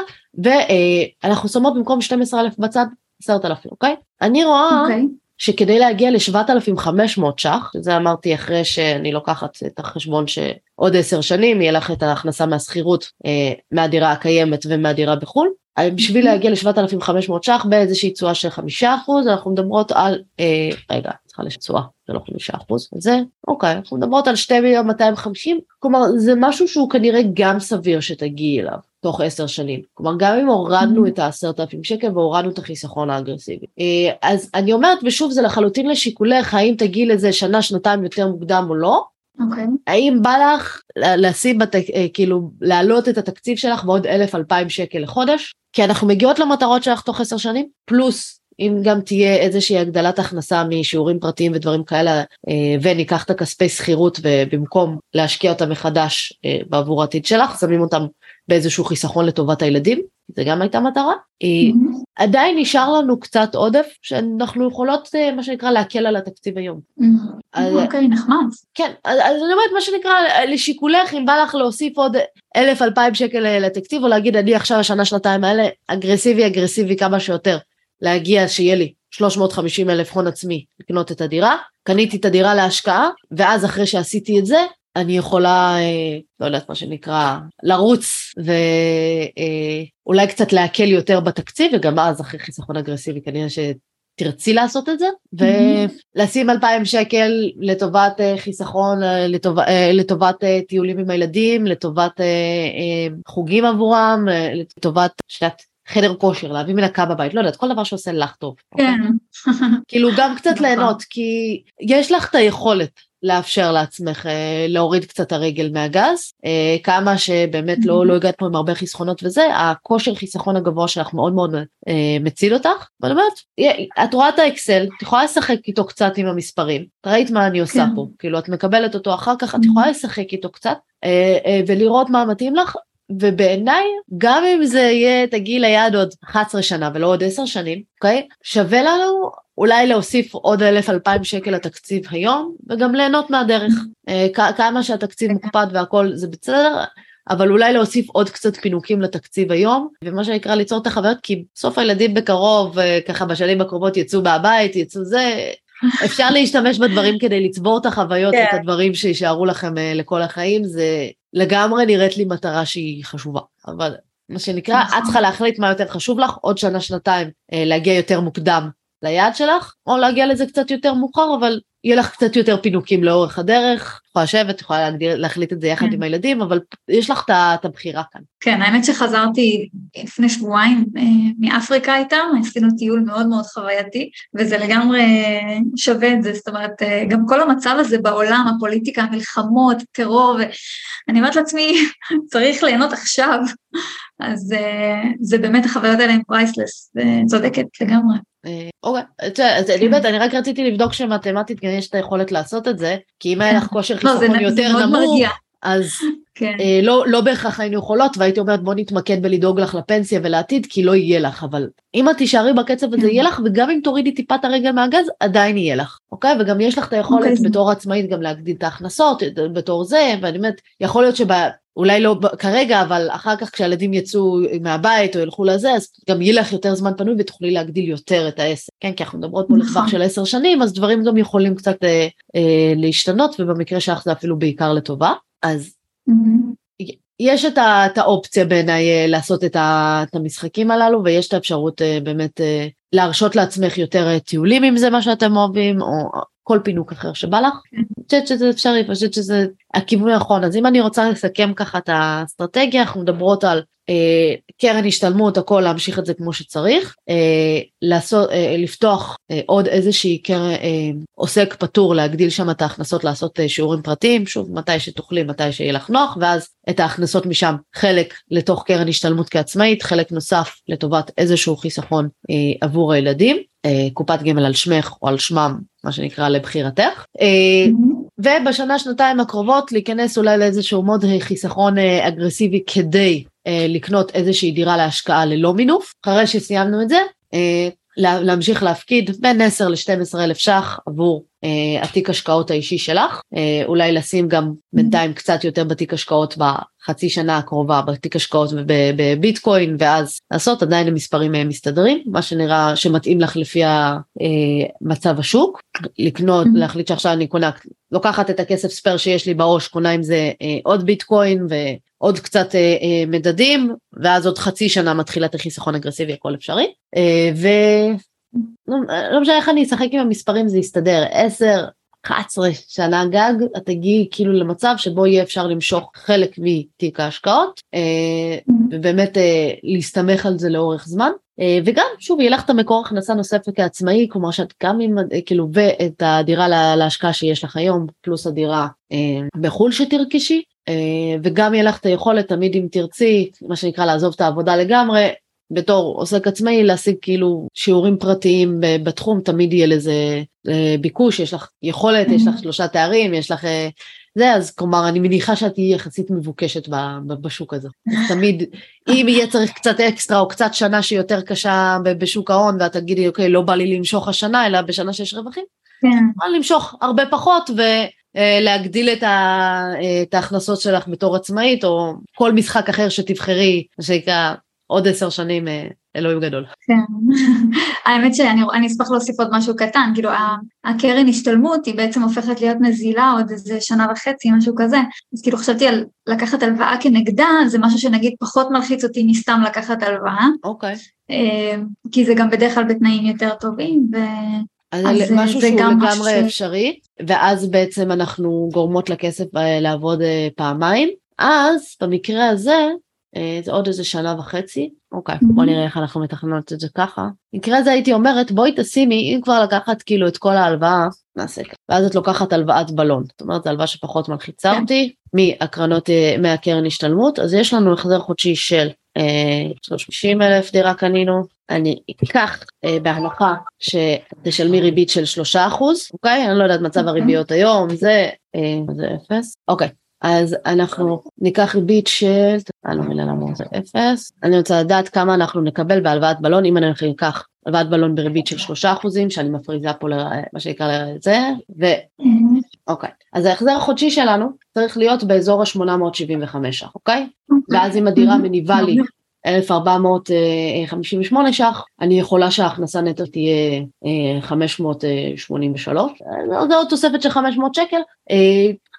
ואנחנו שמות במקום 12,000 בצד 10,000, אוקיי? אני רואה. אוקיי. שכדי להגיע ל-7,500 ש"ח, זה אמרתי אחרי שאני לוקחת את החשבון שעוד עשר שנים יהיה לך את ההכנסה מהשכירות אה, מהדירה הקיימת ומהדירה בחו"ל, בשביל להגיע ל-7,500 ש"ח באיזושהי תשואה של 5% אנחנו מדברות על, אה, רגע, צריכה לתשואה, זה לא 5%, זה, אוקיי, אנחנו מדברות על 2 מיליון 250, כלומר זה משהו שהוא כנראה גם סביר שתגיעי אליו. תוך עשר שנים. כלומר, גם אם הורדנו את העשרת אלפים שקל והורדנו את החיסכון האגרסיבי. אה, אז אני אומרת, ושוב, זה לחלוטין לשיקולך, האם תגיעי לזה שנה, שנתיים יותר מוקדם או לא, אוקיי. Okay. האם בא לך לשים, בת... אה, כאילו, להעלות את התקציב שלך בעוד אלף אלפיים שקל לחודש? כי אנחנו מגיעות למטרות שלך תוך עשר שנים, פלוס אם גם תהיה איזושהי הגדלת הכנסה משיעורים פרטיים ודברים כאלה, אה, וניקח את הכספי שכירות ובמקום להשקיע אותם מחדש בעבור העתיד שלך, שמים אותם באיזשהו חיסכון לטובת הילדים, זה גם הייתה מטרה. Mm-hmm. עדיין נשאר לנו קצת עודף שאנחנו יכולות אה, מה שנקרא להקל על התקציב היום. אוקיי, נחמד. כן, אז אני אומרת מה שנקרא לשיקולך אם בא לך להוסיף עוד אלף אלפיים שקל אה, לתקציב או להגיד אני עכשיו השנה שנתיים האלה אגרסיבי אגרסיבי כמה שיותר להגיע שיהיה לי 350 אלף הון עצמי לקנות את הדירה, קניתי את הדירה להשקעה ואז אחרי שעשיתי את זה אני יכולה, אה, לא יודעת מה שנקרא, לרוץ ואולי קצת להקל יותר בתקציב, וגם אז אחרי חיסכון אגרסיבי כנראה שתרצי לעשות את זה, ולשים אלפיים שקל לטובת אה, חיסכון, אה, לטוב, לטובת טיולים עם הילדים, לטובת חוגים עבורם, לטובת, שאת חדר כושר, להביא מנקה בבית, לא יודעת, כל דבר שעושה לך טוב. כן. כאילו גם קצת [laughs] נכון. ליהנות, כי יש לך את היכולת לאפשר לעצמך אה, להוריד קצת הרגל מהגז, אה, כמה שבאמת לא, לא הגעת פה עם הרבה חסכונות וזה, הכושר חיסכון הגבוה שלך מאוד מאוד אה, מציל אותך, ואני אומרת, את רואה את האקסל, את יכולה לשחק איתו קצת עם המספרים, את ראית מה אני עושה כן. פה, כאילו את מקבלת אותו אחר כך, את יכולה לשחק איתו קצת ולראות מה מתאים לך, ובעיניי, גם אם זה יהיה, תגיעי ליעד עוד 11 שנה ולא עוד 10 שנים, אוקיי? שווה לנו אולי להוסיף עוד אלף אלפיים שקל לתקציב היום, וגם ליהנות מהדרך. אה, כמה שהתקציב מוקפד והכל זה בסדר, אבל אולי להוסיף עוד קצת פינוקים לתקציב היום, ומה שנקרא ליצור את החוויות, כי בסוף הילדים בקרוב, אה, ככה בשנים הקרובות יצאו מהבית, יצאו זה, אפשר להשתמש בדברים כדי לצבור את החוויות, את כן. הדברים שישארו לכם אה, לכל החיים, זה לגמרי נראית לי מטרה שהיא חשובה, אבל מה שנקרא, את צריכה להחליט מה יותר חשוב לך, עוד שנה, שנתיים, להגיע יותר מוקדם ליעד שלך, או להגיע לזה קצת יותר מאוחר, אבל יהיה לך קצת יותר פינוקים לאורך הדרך, יכולה לשבת, יכולה להגדיר, להחליט את זה יחד כן. עם הילדים, אבל יש לך את הבחירה כאן. כן, האמת שחזרתי לפני שבועיים אה, מאפריקה איתם, עשינו טיול מאוד מאוד חווייתי, וזה לגמרי שווה את זה, זאת אומרת, אה, גם כל המצב הזה בעולם, הפוליטיקה, המלחמות, טרור, ואני אומרת לעצמי, [laughs] צריך ליהנות עכשיו, אז אה, זה באמת החוויות האלה הם פרייסלס, צודקת לגמרי. אוקיי, אז אני באמת, אני רק רציתי לבדוק שמתמטית גם יש את היכולת לעשות את זה, כי אם היה לך כושר לא, חיסכון יותר נמוך, אז כן. אה, לא, לא בהכרח היינו יכולות, והייתי אומרת בוא נתמקד בלדאוג לך לפנסיה ולעתיד, כי לא יהיה לך, אבל אם את תישארי בקצב הזה יהיה לך, וגם אם תורידי טיפה את הרגל מהגז, עדיין יהיה לך, אוקיי? וגם יש לך את היכולת אוקיי. בתור עצמאית גם להגדיל את ההכנסות, בתור זה, ואני אומרת, יכול להיות שב... אולי לא כרגע, אבל אחר כך כשהילדים יצאו מהבית או ילכו לזה, אז גם יהיה לך יותר זמן פנוי ותוכלי להגדיל יותר את העסק. כן, כי אנחנו מדברות פה לטווח נכון. של עשר שנים, אז דברים גם יכולים קצת אה, אה, להשתנות, ובמקרה שלך זה אפילו בעיקר לטובה. אז mm-hmm. יש את, ה, את האופציה בעיניי אה, לעשות את, ה, את המשחקים הללו, ויש את האפשרות אה, באמת אה, להרשות לעצמך יותר טיולים אם זה מה שאתם אוהבים, או כל פינוק אחר שבא לך. כן. אני חושבת שזה אפשרי, אני חושבת שזה הכיוון הנכון. אז אם אני רוצה לסכם ככה את האסטרטגיה, אנחנו מדברות על אה, קרן השתלמות, הכל להמשיך את זה כמו שצריך, אה, לעשות, אה, לפתוח אה, עוד איזושהי קרן, אה, עוסק פטור, להגדיל שם את ההכנסות, לעשות אה, שיעורים פרטיים, שוב, מתי שתוכלי, מתי שיהיה לך נוח, ואז את ההכנסות משם, חלק לתוך קרן השתלמות כעצמאית, חלק נוסף לטובת איזשהו חיסכון אה, עבור הילדים. אה, קופת גמל על שמך או על שמם, מה שנקרא לבחירתך. אה, ובשנה שנתיים הקרובות להיכנס אולי לאיזשהו מוד חיסכון אה, אגרסיבי כדי לקנות איזושהי דירה להשקעה ללא מינוף. אחרי שסיימנו את זה, להמשיך להפקיד בין 10 ל-12 אלף ש"ח עבור התיק השקעות האישי שלך, אולי לשים גם בינתיים קצת יותר בתיק השקעות בחצי שנה הקרובה, בתיק השקעות בביטקוין, ואז לעשות עדיין המספרים מסתדרים, מה שנראה שמתאים לך לפי מצב השוק, לקנות, להחליט שעכשיו אני קונה, לוקחת את הכסף ספייר שיש לי בראש, קונה עם זה עוד ביטקוין ועוד קצת מדדים, ואז עוד חצי שנה מתחילה את החיסכון אגרסיבי, הכל אפשרי. ו... לא, לא משנה איך אני אשחק עם המספרים זה יסתדר, 10, 11 שנה גג, את תגיעי כאילו למצב שבו יהיה אפשר למשוך חלק מתיק ההשקעות, mm-hmm. ובאמת להסתמך על זה לאורך זמן. וגם שוב יהיה לך את המקור הכנסה נוספת כעצמאי כלומר שאת גם עם כאילו ואת הדירה להשקעה שיש לך היום פלוס הדירה בחו"ל שתרכשי וגם יהיה לך את היכולת תמיד אם תרצי מה שנקרא לעזוב את העבודה לגמרי בתור עוסק עצמאי להשיג כאילו שיעורים פרטיים בתחום תמיד יהיה לזה ביקוש יש לך יכולת יש לך שלושה תארים יש לך זה אז כלומר אני מניחה שאת תהיי יחסית מבוקשת בשוק הזה [laughs] תמיד אם יהיה צריך קצת אקסטרה או קצת שנה שהיא יותר קשה בשוק ההון ואת תגידי אוקיי לא בא לי למשוך השנה אלא בשנה שיש רווחים, כן. למשוך הרבה פחות ולהגדיל את, את ההכנסות שלך בתור עצמאית או כל משחק אחר שתבחרי מה שנקרא עוד עשר שנים אה, אלוהים גדול. כן, [laughs] האמת שאני אשמח להוסיף עוד משהו קטן, כאילו הקרן השתלמות היא בעצם הופכת להיות נזילה עוד איזה שנה וחצי, משהו כזה, אז כאילו חשבתי על לקחת הלוואה כנגדה, זה משהו שנגיד פחות מלחיץ אותי מסתם לקחת הלוואה. אוקיי. אה, כי זה גם בדרך כלל בתנאים יותר טובים, ו... אז זה משהו שהוא לגמרי ש... אפשרי, ואז בעצם אנחנו גורמות לכסף אה, לעבוד פעמיים, אז במקרה הזה אה, זה עוד איזה שנה וחצי, אוקיי, mm-hmm. בוא נראה איך אנחנו מתכננות את זה ככה. במקרה הזה הייתי אומרת בואי תשימי, אם כבר לקחת כאילו את כל ההלוואה, נעשה ככה. ואז את לוקחת הלוואת בלון, זאת אומרת זו הלוואה שפחות מלחיצה כן. אותי, מהקרנות, אה, מהקרן השתלמות, אז יש לנו החזר חודשי של אה, 30 אלף דירה קנינו, אני אקח אה, בהנחה שתשלמי ריבית של 3 אחוז, אוקיי? אני לא יודעת מצב אוקיי. הריביות היום, זה, אה, זה אפס, אוקיי. אז אנחנו ניקח ריבית של, אני לא מבינה למה זה אפס, אני רוצה לדעת כמה אנחנו נקבל בהלוואת בלון, אם אנחנו ניקח הלוואת בלון בריבית של שלושה אחוזים, שאני מפריזה פה למה שנקרא לזה, ו... אוקיי, אז ההחזר החודשי שלנו צריך להיות באזור ה-875, אוקיי? ואז אם הדירה מניבה לי 1458 ש"ח, אני יכולה שההכנסה נטו תהיה 583, זו עוד תוספת של 500 שקל,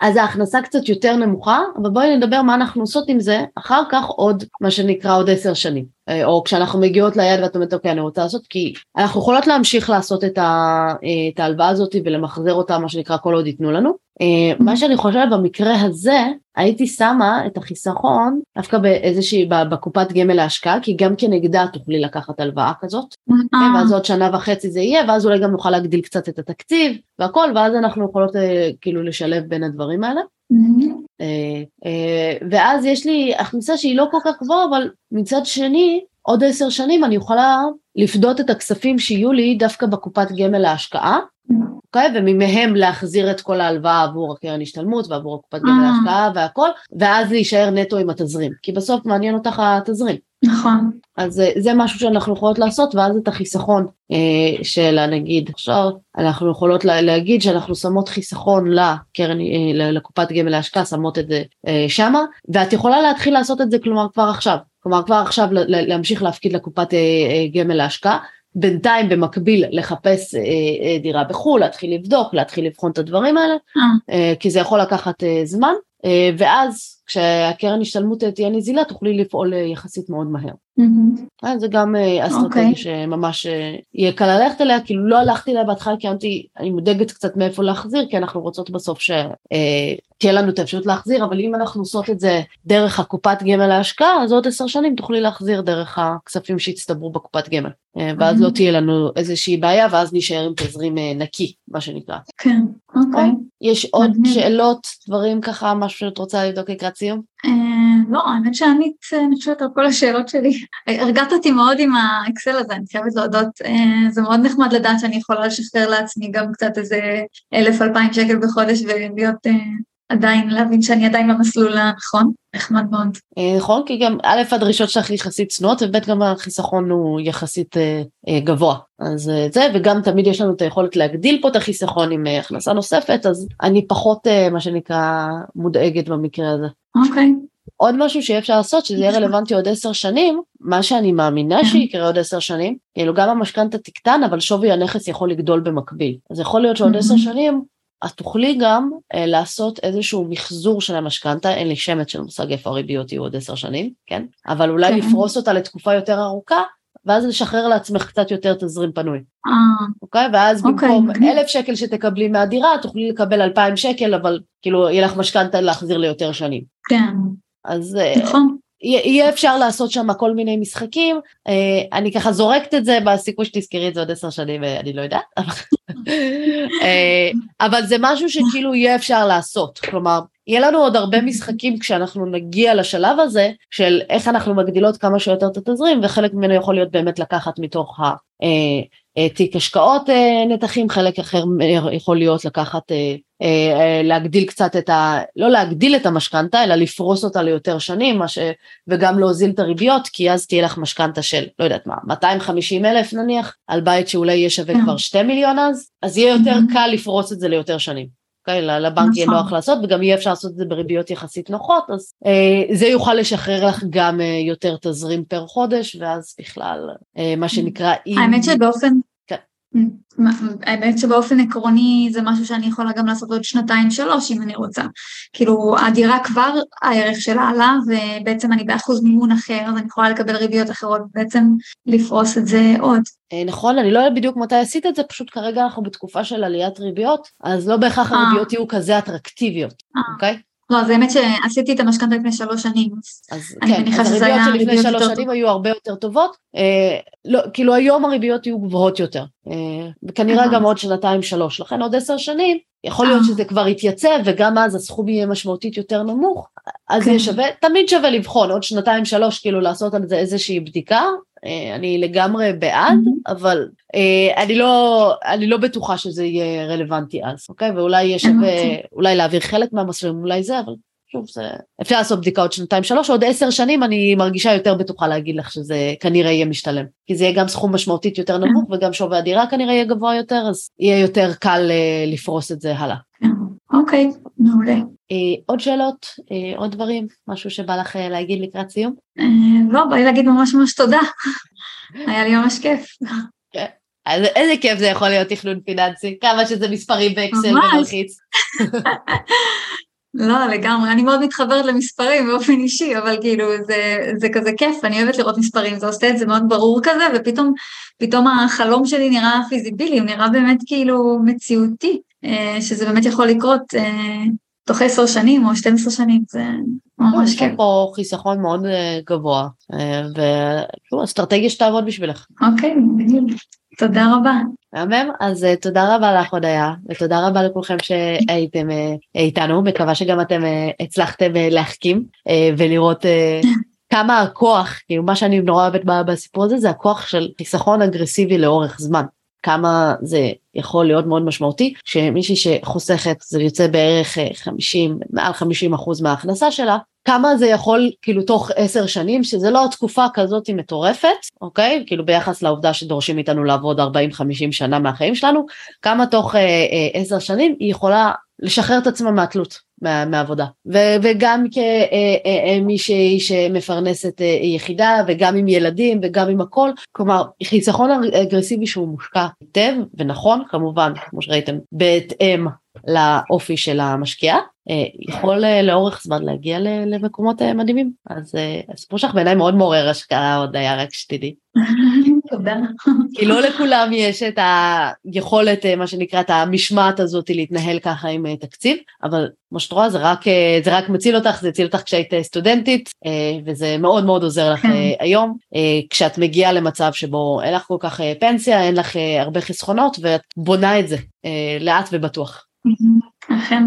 אז ההכנסה קצת יותר נמוכה, אבל בואי נדבר מה אנחנו עושות עם זה אחר כך עוד, מה שנקרא עוד עשר שנים. או כשאנחנו מגיעות ליד ואת אומרת אוקיי אני רוצה לעשות כי אנחנו יכולות להמשיך לעשות את ההלוואה הזאת ולמחזר אותה מה שנקרא כל עוד ייתנו לנו. מה שאני חושבת במקרה הזה הייתי שמה את החיסכון דווקא באיזושהי בקופת גמל להשקעה כי גם כנגדה תוכלי לקחת הלוואה כזאת ואז עוד שנה וחצי זה יהיה ואז אולי גם נוכל להגדיל קצת את התקציב והכל ואז אנחנו יכולות כאילו לשלב בין הדברים האלה. אה, אה, ואז יש לי הכנסה שהיא לא כל כך גבוהה, אבל מצד שני, עוד עשר שנים אני יכולה לפדות את הכספים שיהיו לי דווקא בקופת גמל להשקעה, אוקיי? וממהם להחזיר את כל ההלוואה עבור הקרן השתלמות ועבור הקופת גמל אה. להשקעה והכל, ואז להישאר נטו עם התזרים, כי בסוף מעניין אותך התזרים. נכון. אז זה משהו שאנחנו יכולות לעשות, ואז את החיסכון אה, של נגיד עכשיו, אנחנו יכולות לה, להגיד שאנחנו שמות חיסכון לקרן, אה, לקופת גמל להשקעה, שמות את זה אה, שמה, ואת יכולה להתחיל לעשות את זה כלומר כבר עכשיו. כלומר כבר עכשיו להמשיך להפקיד לקופת אה, אה, גמל להשקעה, בינתיים במקביל לחפש אה, אה, דירה בחו"ל, להתחיל לבדוק, להתחיל לבחון את הדברים האלה, אה. כי זה יכול לקחת אה, זמן, אה, ואז כשהקרן השתלמות תהיה נזילה תוכלי לפעול אה, יחסית מאוד מהר. Mm-hmm. זה גם אה, אסטרטגיה okay. שממש יהיה קל ללכת אליה, כאילו לא הלכתי אליה בהתחלה כי אמרתי, אני מודאגת קצת מאיפה להחזיר, כי אנחנו רוצות בסוף שתהיה לנו את האפשרות להחזיר, אבל אם אנחנו עושות את זה דרך הקופת גמל להשקעה, אז עוד עשר שנים תוכלי להחזיר דרך הכספים שהצטברו בקופת גמל. ואז mm-hmm. לא תהיה לנו איזושהי בעיה, ואז נשאר עם תזרים נקי, מה שנקרא. כן, אוקיי. יש עוד שאלות, דברים ככה, משהו שאת רוצה לבדוק לקראת סיום? אה, לא, האמת שאני חושבת על כל השאלות שלי. הרגעת אותי מאוד עם האקסל הזה, אני חייבת להודות, אה, זה מאוד נחמד לדעת שאני יכולה לשחרר לעצמי גם קצת איזה אלף אלפיים שקל בחודש ולהיות עדיין להבין שאני עדיין במסלול הנכון, נחמד מאוד. אה, נכון, כי גם א', הדרישות שלך יחסית צנועות, וב', גם החיסכון הוא יחסית אה, אה, גבוה. אז אה, זה, וגם תמיד יש לנו את היכולת להגדיל פה את החיסכון עם אה, הכנסה נוספת, אז אני פחות, אה, מה שנקרא, מודאגת במקרה הזה. אוקיי. עוד משהו שיהיה אפשר לעשות, שזה יהיה רלוונטי עוד עשר שנים, מה שאני מאמינה. שיקרה עוד עשר שנים, כאילו גם המשכנתה תקטן, אבל שווי הנכס יכול לגדול במקביל. אז יכול להיות שעוד. עשר שנים, את תוכלי גם אה, לעשות איזשהו מחזור של המשכנתה, אין לי שמץ של מושג איפה הריביות יהיו עוד עשר שנים, כן? אבל אולי כן. לפרוס אותה לתקופה יותר ארוכה, ואז לשחרר לעצמך קצת יותר תזרים פנוי, אה, אוקיי? ואז אוקיי, במקום מגניב. אלף שקל שתקבלי מהדירה, תוכלי לקבל אלפיים שקל, אבל כאילו יהיה לך משכנתה להחזיר ליותר שנים. כן, אז אה, נכון. יהיה אפשר לעשות שם כל מיני משחקים, אה, אני ככה זורקת את זה בסיכוי שתזכרי את זה עוד עשר שנים, אה, אני לא יודעת, אבל זה משהו שכאילו יהיה אפשר לעשות, כלומר, יהיה לנו עוד הרבה משחקים כשאנחנו נגיע לשלב הזה, של איך אנחנו מגדילות כמה שיותר את התזרים, וחלק ממנו יכול להיות באמת לקחת מתוך ה... תיק השקעות נתחים, חלק אחר יכול להיות לקחת, להגדיל קצת את ה... לא להגדיל את המשכנתה, אלא לפרוס אותה ליותר שנים, ש... וגם להוזיל את הריביות, כי אז תהיה לך משכנתה של, לא יודעת מה, 250 אלף נניח, על בית שאולי יהיה שווה. כבר 2 מיליון אז, אז יהיה יותר Mhm. קל לפרוס את זה ליותר שנים. אוקיי? לבנק יהיה נכון. נוח לעשות, וגם יהיה אפשר לעשות את זה בריביות יחסית נוחות, אז אה, זה יוכל לשחרר לך גם אה, יותר תזרים פר חודש, ואז בכלל, אה, מה שנקרא... אי- האמת שבאופן... האמת שבאופן עקרוני זה משהו שאני יכולה גם לעשות עוד שנתיים שלוש אם אני רוצה. כאילו הדירה כבר הערך שלה עלה ובעצם אני באחוז מימון אחר אז אני יכולה לקבל ריביות אחרות בעצם לפרוס את זה עוד. אה, נכון, אני לא יודעת בדיוק מתי עשית את זה, פשוט כרגע אנחנו בתקופה של עליית ריביות, אז לא בהכרח אה. הריביות יהיו כזה אטרקטיביות, אה. אוקיי? לא, אז האמת שעשיתי את המשכנתה לפני שלוש שנים. אז כן, אז הריביות שלפני שלוש שנים היו הרבה יותר טובות, אה, לא, כאילו היום הריביות יהיו גבוהות יותר, אה, וכנראה. גם עוד שנתיים שלוש, לכן עוד עשר שנים, יכול להיות אה. שזה כבר יתייצב, וגם אז הסכום יהיה משמעותית יותר נמוך, אז כן. שווה, תמיד שווה לבחון, עוד שנתיים שלוש, כאילו לעשות על זה איזושהי בדיקה, אה, אני לגמרי בעד, Mhm. אבל אה, אני לא, אני לא בטוחה שזה יהיה רלוונטי אז, אוקיי? ואולי יהיה שווה. אולי להעביר חלק מהמסלולים, אולי זה, אבל שוב, זה... אפשר לעשות בדיקה עוד שנתיים שלוש, עוד עשר שנים אני מרגישה יותר בטוחה להגיד לך שזה כנראה יהיה משתלם. כי זה יהיה גם סכום משמעותית יותר נמוך, וגם שווי הדירה כנראה יהיה גבוה יותר, אז יהיה יותר קל אה, לפרוס את זה הלאה. כן. אוקיי, מעולה. אה, עוד שאלות, אה, עוד דברים, משהו שבא לך אה, להגיד לקראת סיום? לא, בא לי להגיד ממש ממש תודה. [laughs] היה לי ממש כיף. אז איזה כיף זה יכול להיות תכנון פיננסי, כמה שזה מספרים באקסל. ומלחיץ. [laughs] לא, לגמרי, אני מאוד מתחברת למספרים באופן אישי, אבל כאילו זה, זה כזה כיף, אני אוהבת לראות מספרים, זה עושה את זה מאוד ברור כזה, ופתאום פתאום החלום שלי נראה פיזיבילי, הוא נראה באמת כאילו מציאותי, שזה באמת יכול לקרות אה, תוך עשר שנים או 12 שנים, זה ממש יש כיף. לך פה חיסכון מאוד אה, גבוה, אה, ושוב, אסטרטגיה שתעבוד בשבילך. אוקיי, בדיוק. תודה רבה. מהמם, אז תודה רבה לך הודיה, ותודה רבה לכולכם שהייתם איתנו, מקווה שגם אתם הצלחתם להחכים ולראות [laughs] כמה הכוח, כאילו מה שאני נורא אוהבת בסיפור הזה, זה הכוח של חיסכון אגרסיבי לאורך זמן. כמה זה יכול להיות מאוד משמעותי, שמישהי שחוסכת זה יוצא בערך אה, 50, מעל 50 אחוז מההכנסה שלה, כמה זה יכול כאילו תוך עשר שנים, שזה לא תקופה כזאת מטורפת, אוקיי? כאילו ביחס לעובדה שדורשים מאיתנו לעבוד 40-50 שנה מהחיים שלנו, כמה תוך אה, אה, עשר שנים היא יכולה לשחרר את עצמה מהתלות מה, מהעבודה. וגם כמישהי שמפרנסת אה, יחידה, וגם עם ילדים, וגם עם הכל, כלומר, חיסכון אגרסיבי שהוא מושקע היטב ונכון, כמובן, כמו שראיתם, בהתאם לאופי של המשקיעה, אה, יכול אה, לאורך זמן להגיע למקומות אה, מדהימים. אז אה, הסיפור שלך בעיניי מאוד מעורר השקעה עוד היה רק שתדעי. [laughs] תודה. כי לא לכולם יש את היכולת, אה, מה שנקרא, את המשמעת הזאת להתנהל ככה עם אה, תקציב, אבל כמו שאת רואה זה רק, אה, זה רק מציל אותך, זה הציל אותך כשהיית סטודנטית, וזה מאוד מאוד עוזר לך כן. היום, כשאת מגיעה למצב שבו אין לך כל כך פנסיה, אין לך הרבה חסכונות, ואת בונה את זה לאט ובטוח. אכן.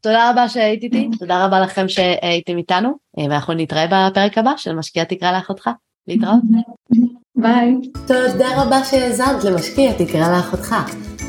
תודה רבה שהיית איתי, תודה רבה לכם שהייתם איתנו, ואנחנו נתראה בפרק הבא של משקיע תקרא לאחותך. להתראות. ביי. תודה רבה שהאזנת למשקיע תקרא לאחותך.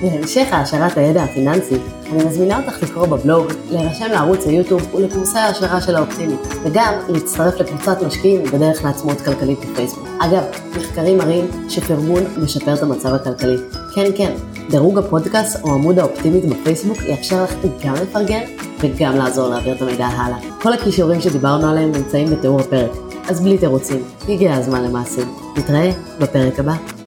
להמשך העשרת הידע הפיננסי, אני מזמינה אותך לקרוא בבלוג, להירשם לערוץ היוטיוב ולקורסי ההשערה של האופטימית, וגם להצטרף לקבוצת משקיעים בדרך לעצמאות כלכלית בפייסבוק. אגב, מחקרים מראים שפרגון משפר את המצב הכלכלי. כן, כן, דירוג הפודקאסט או עמוד האופטימית בפייסבוק יאפשר לך גם לפרגן וגם לעזור להעביר את המידע הלאה. כל הכישורים שדיברנו עליהם נמצאים בתיאור הפרק, אז בלי תירוצים, הגיע הזמן למעשים. נתראה בפרק הבא.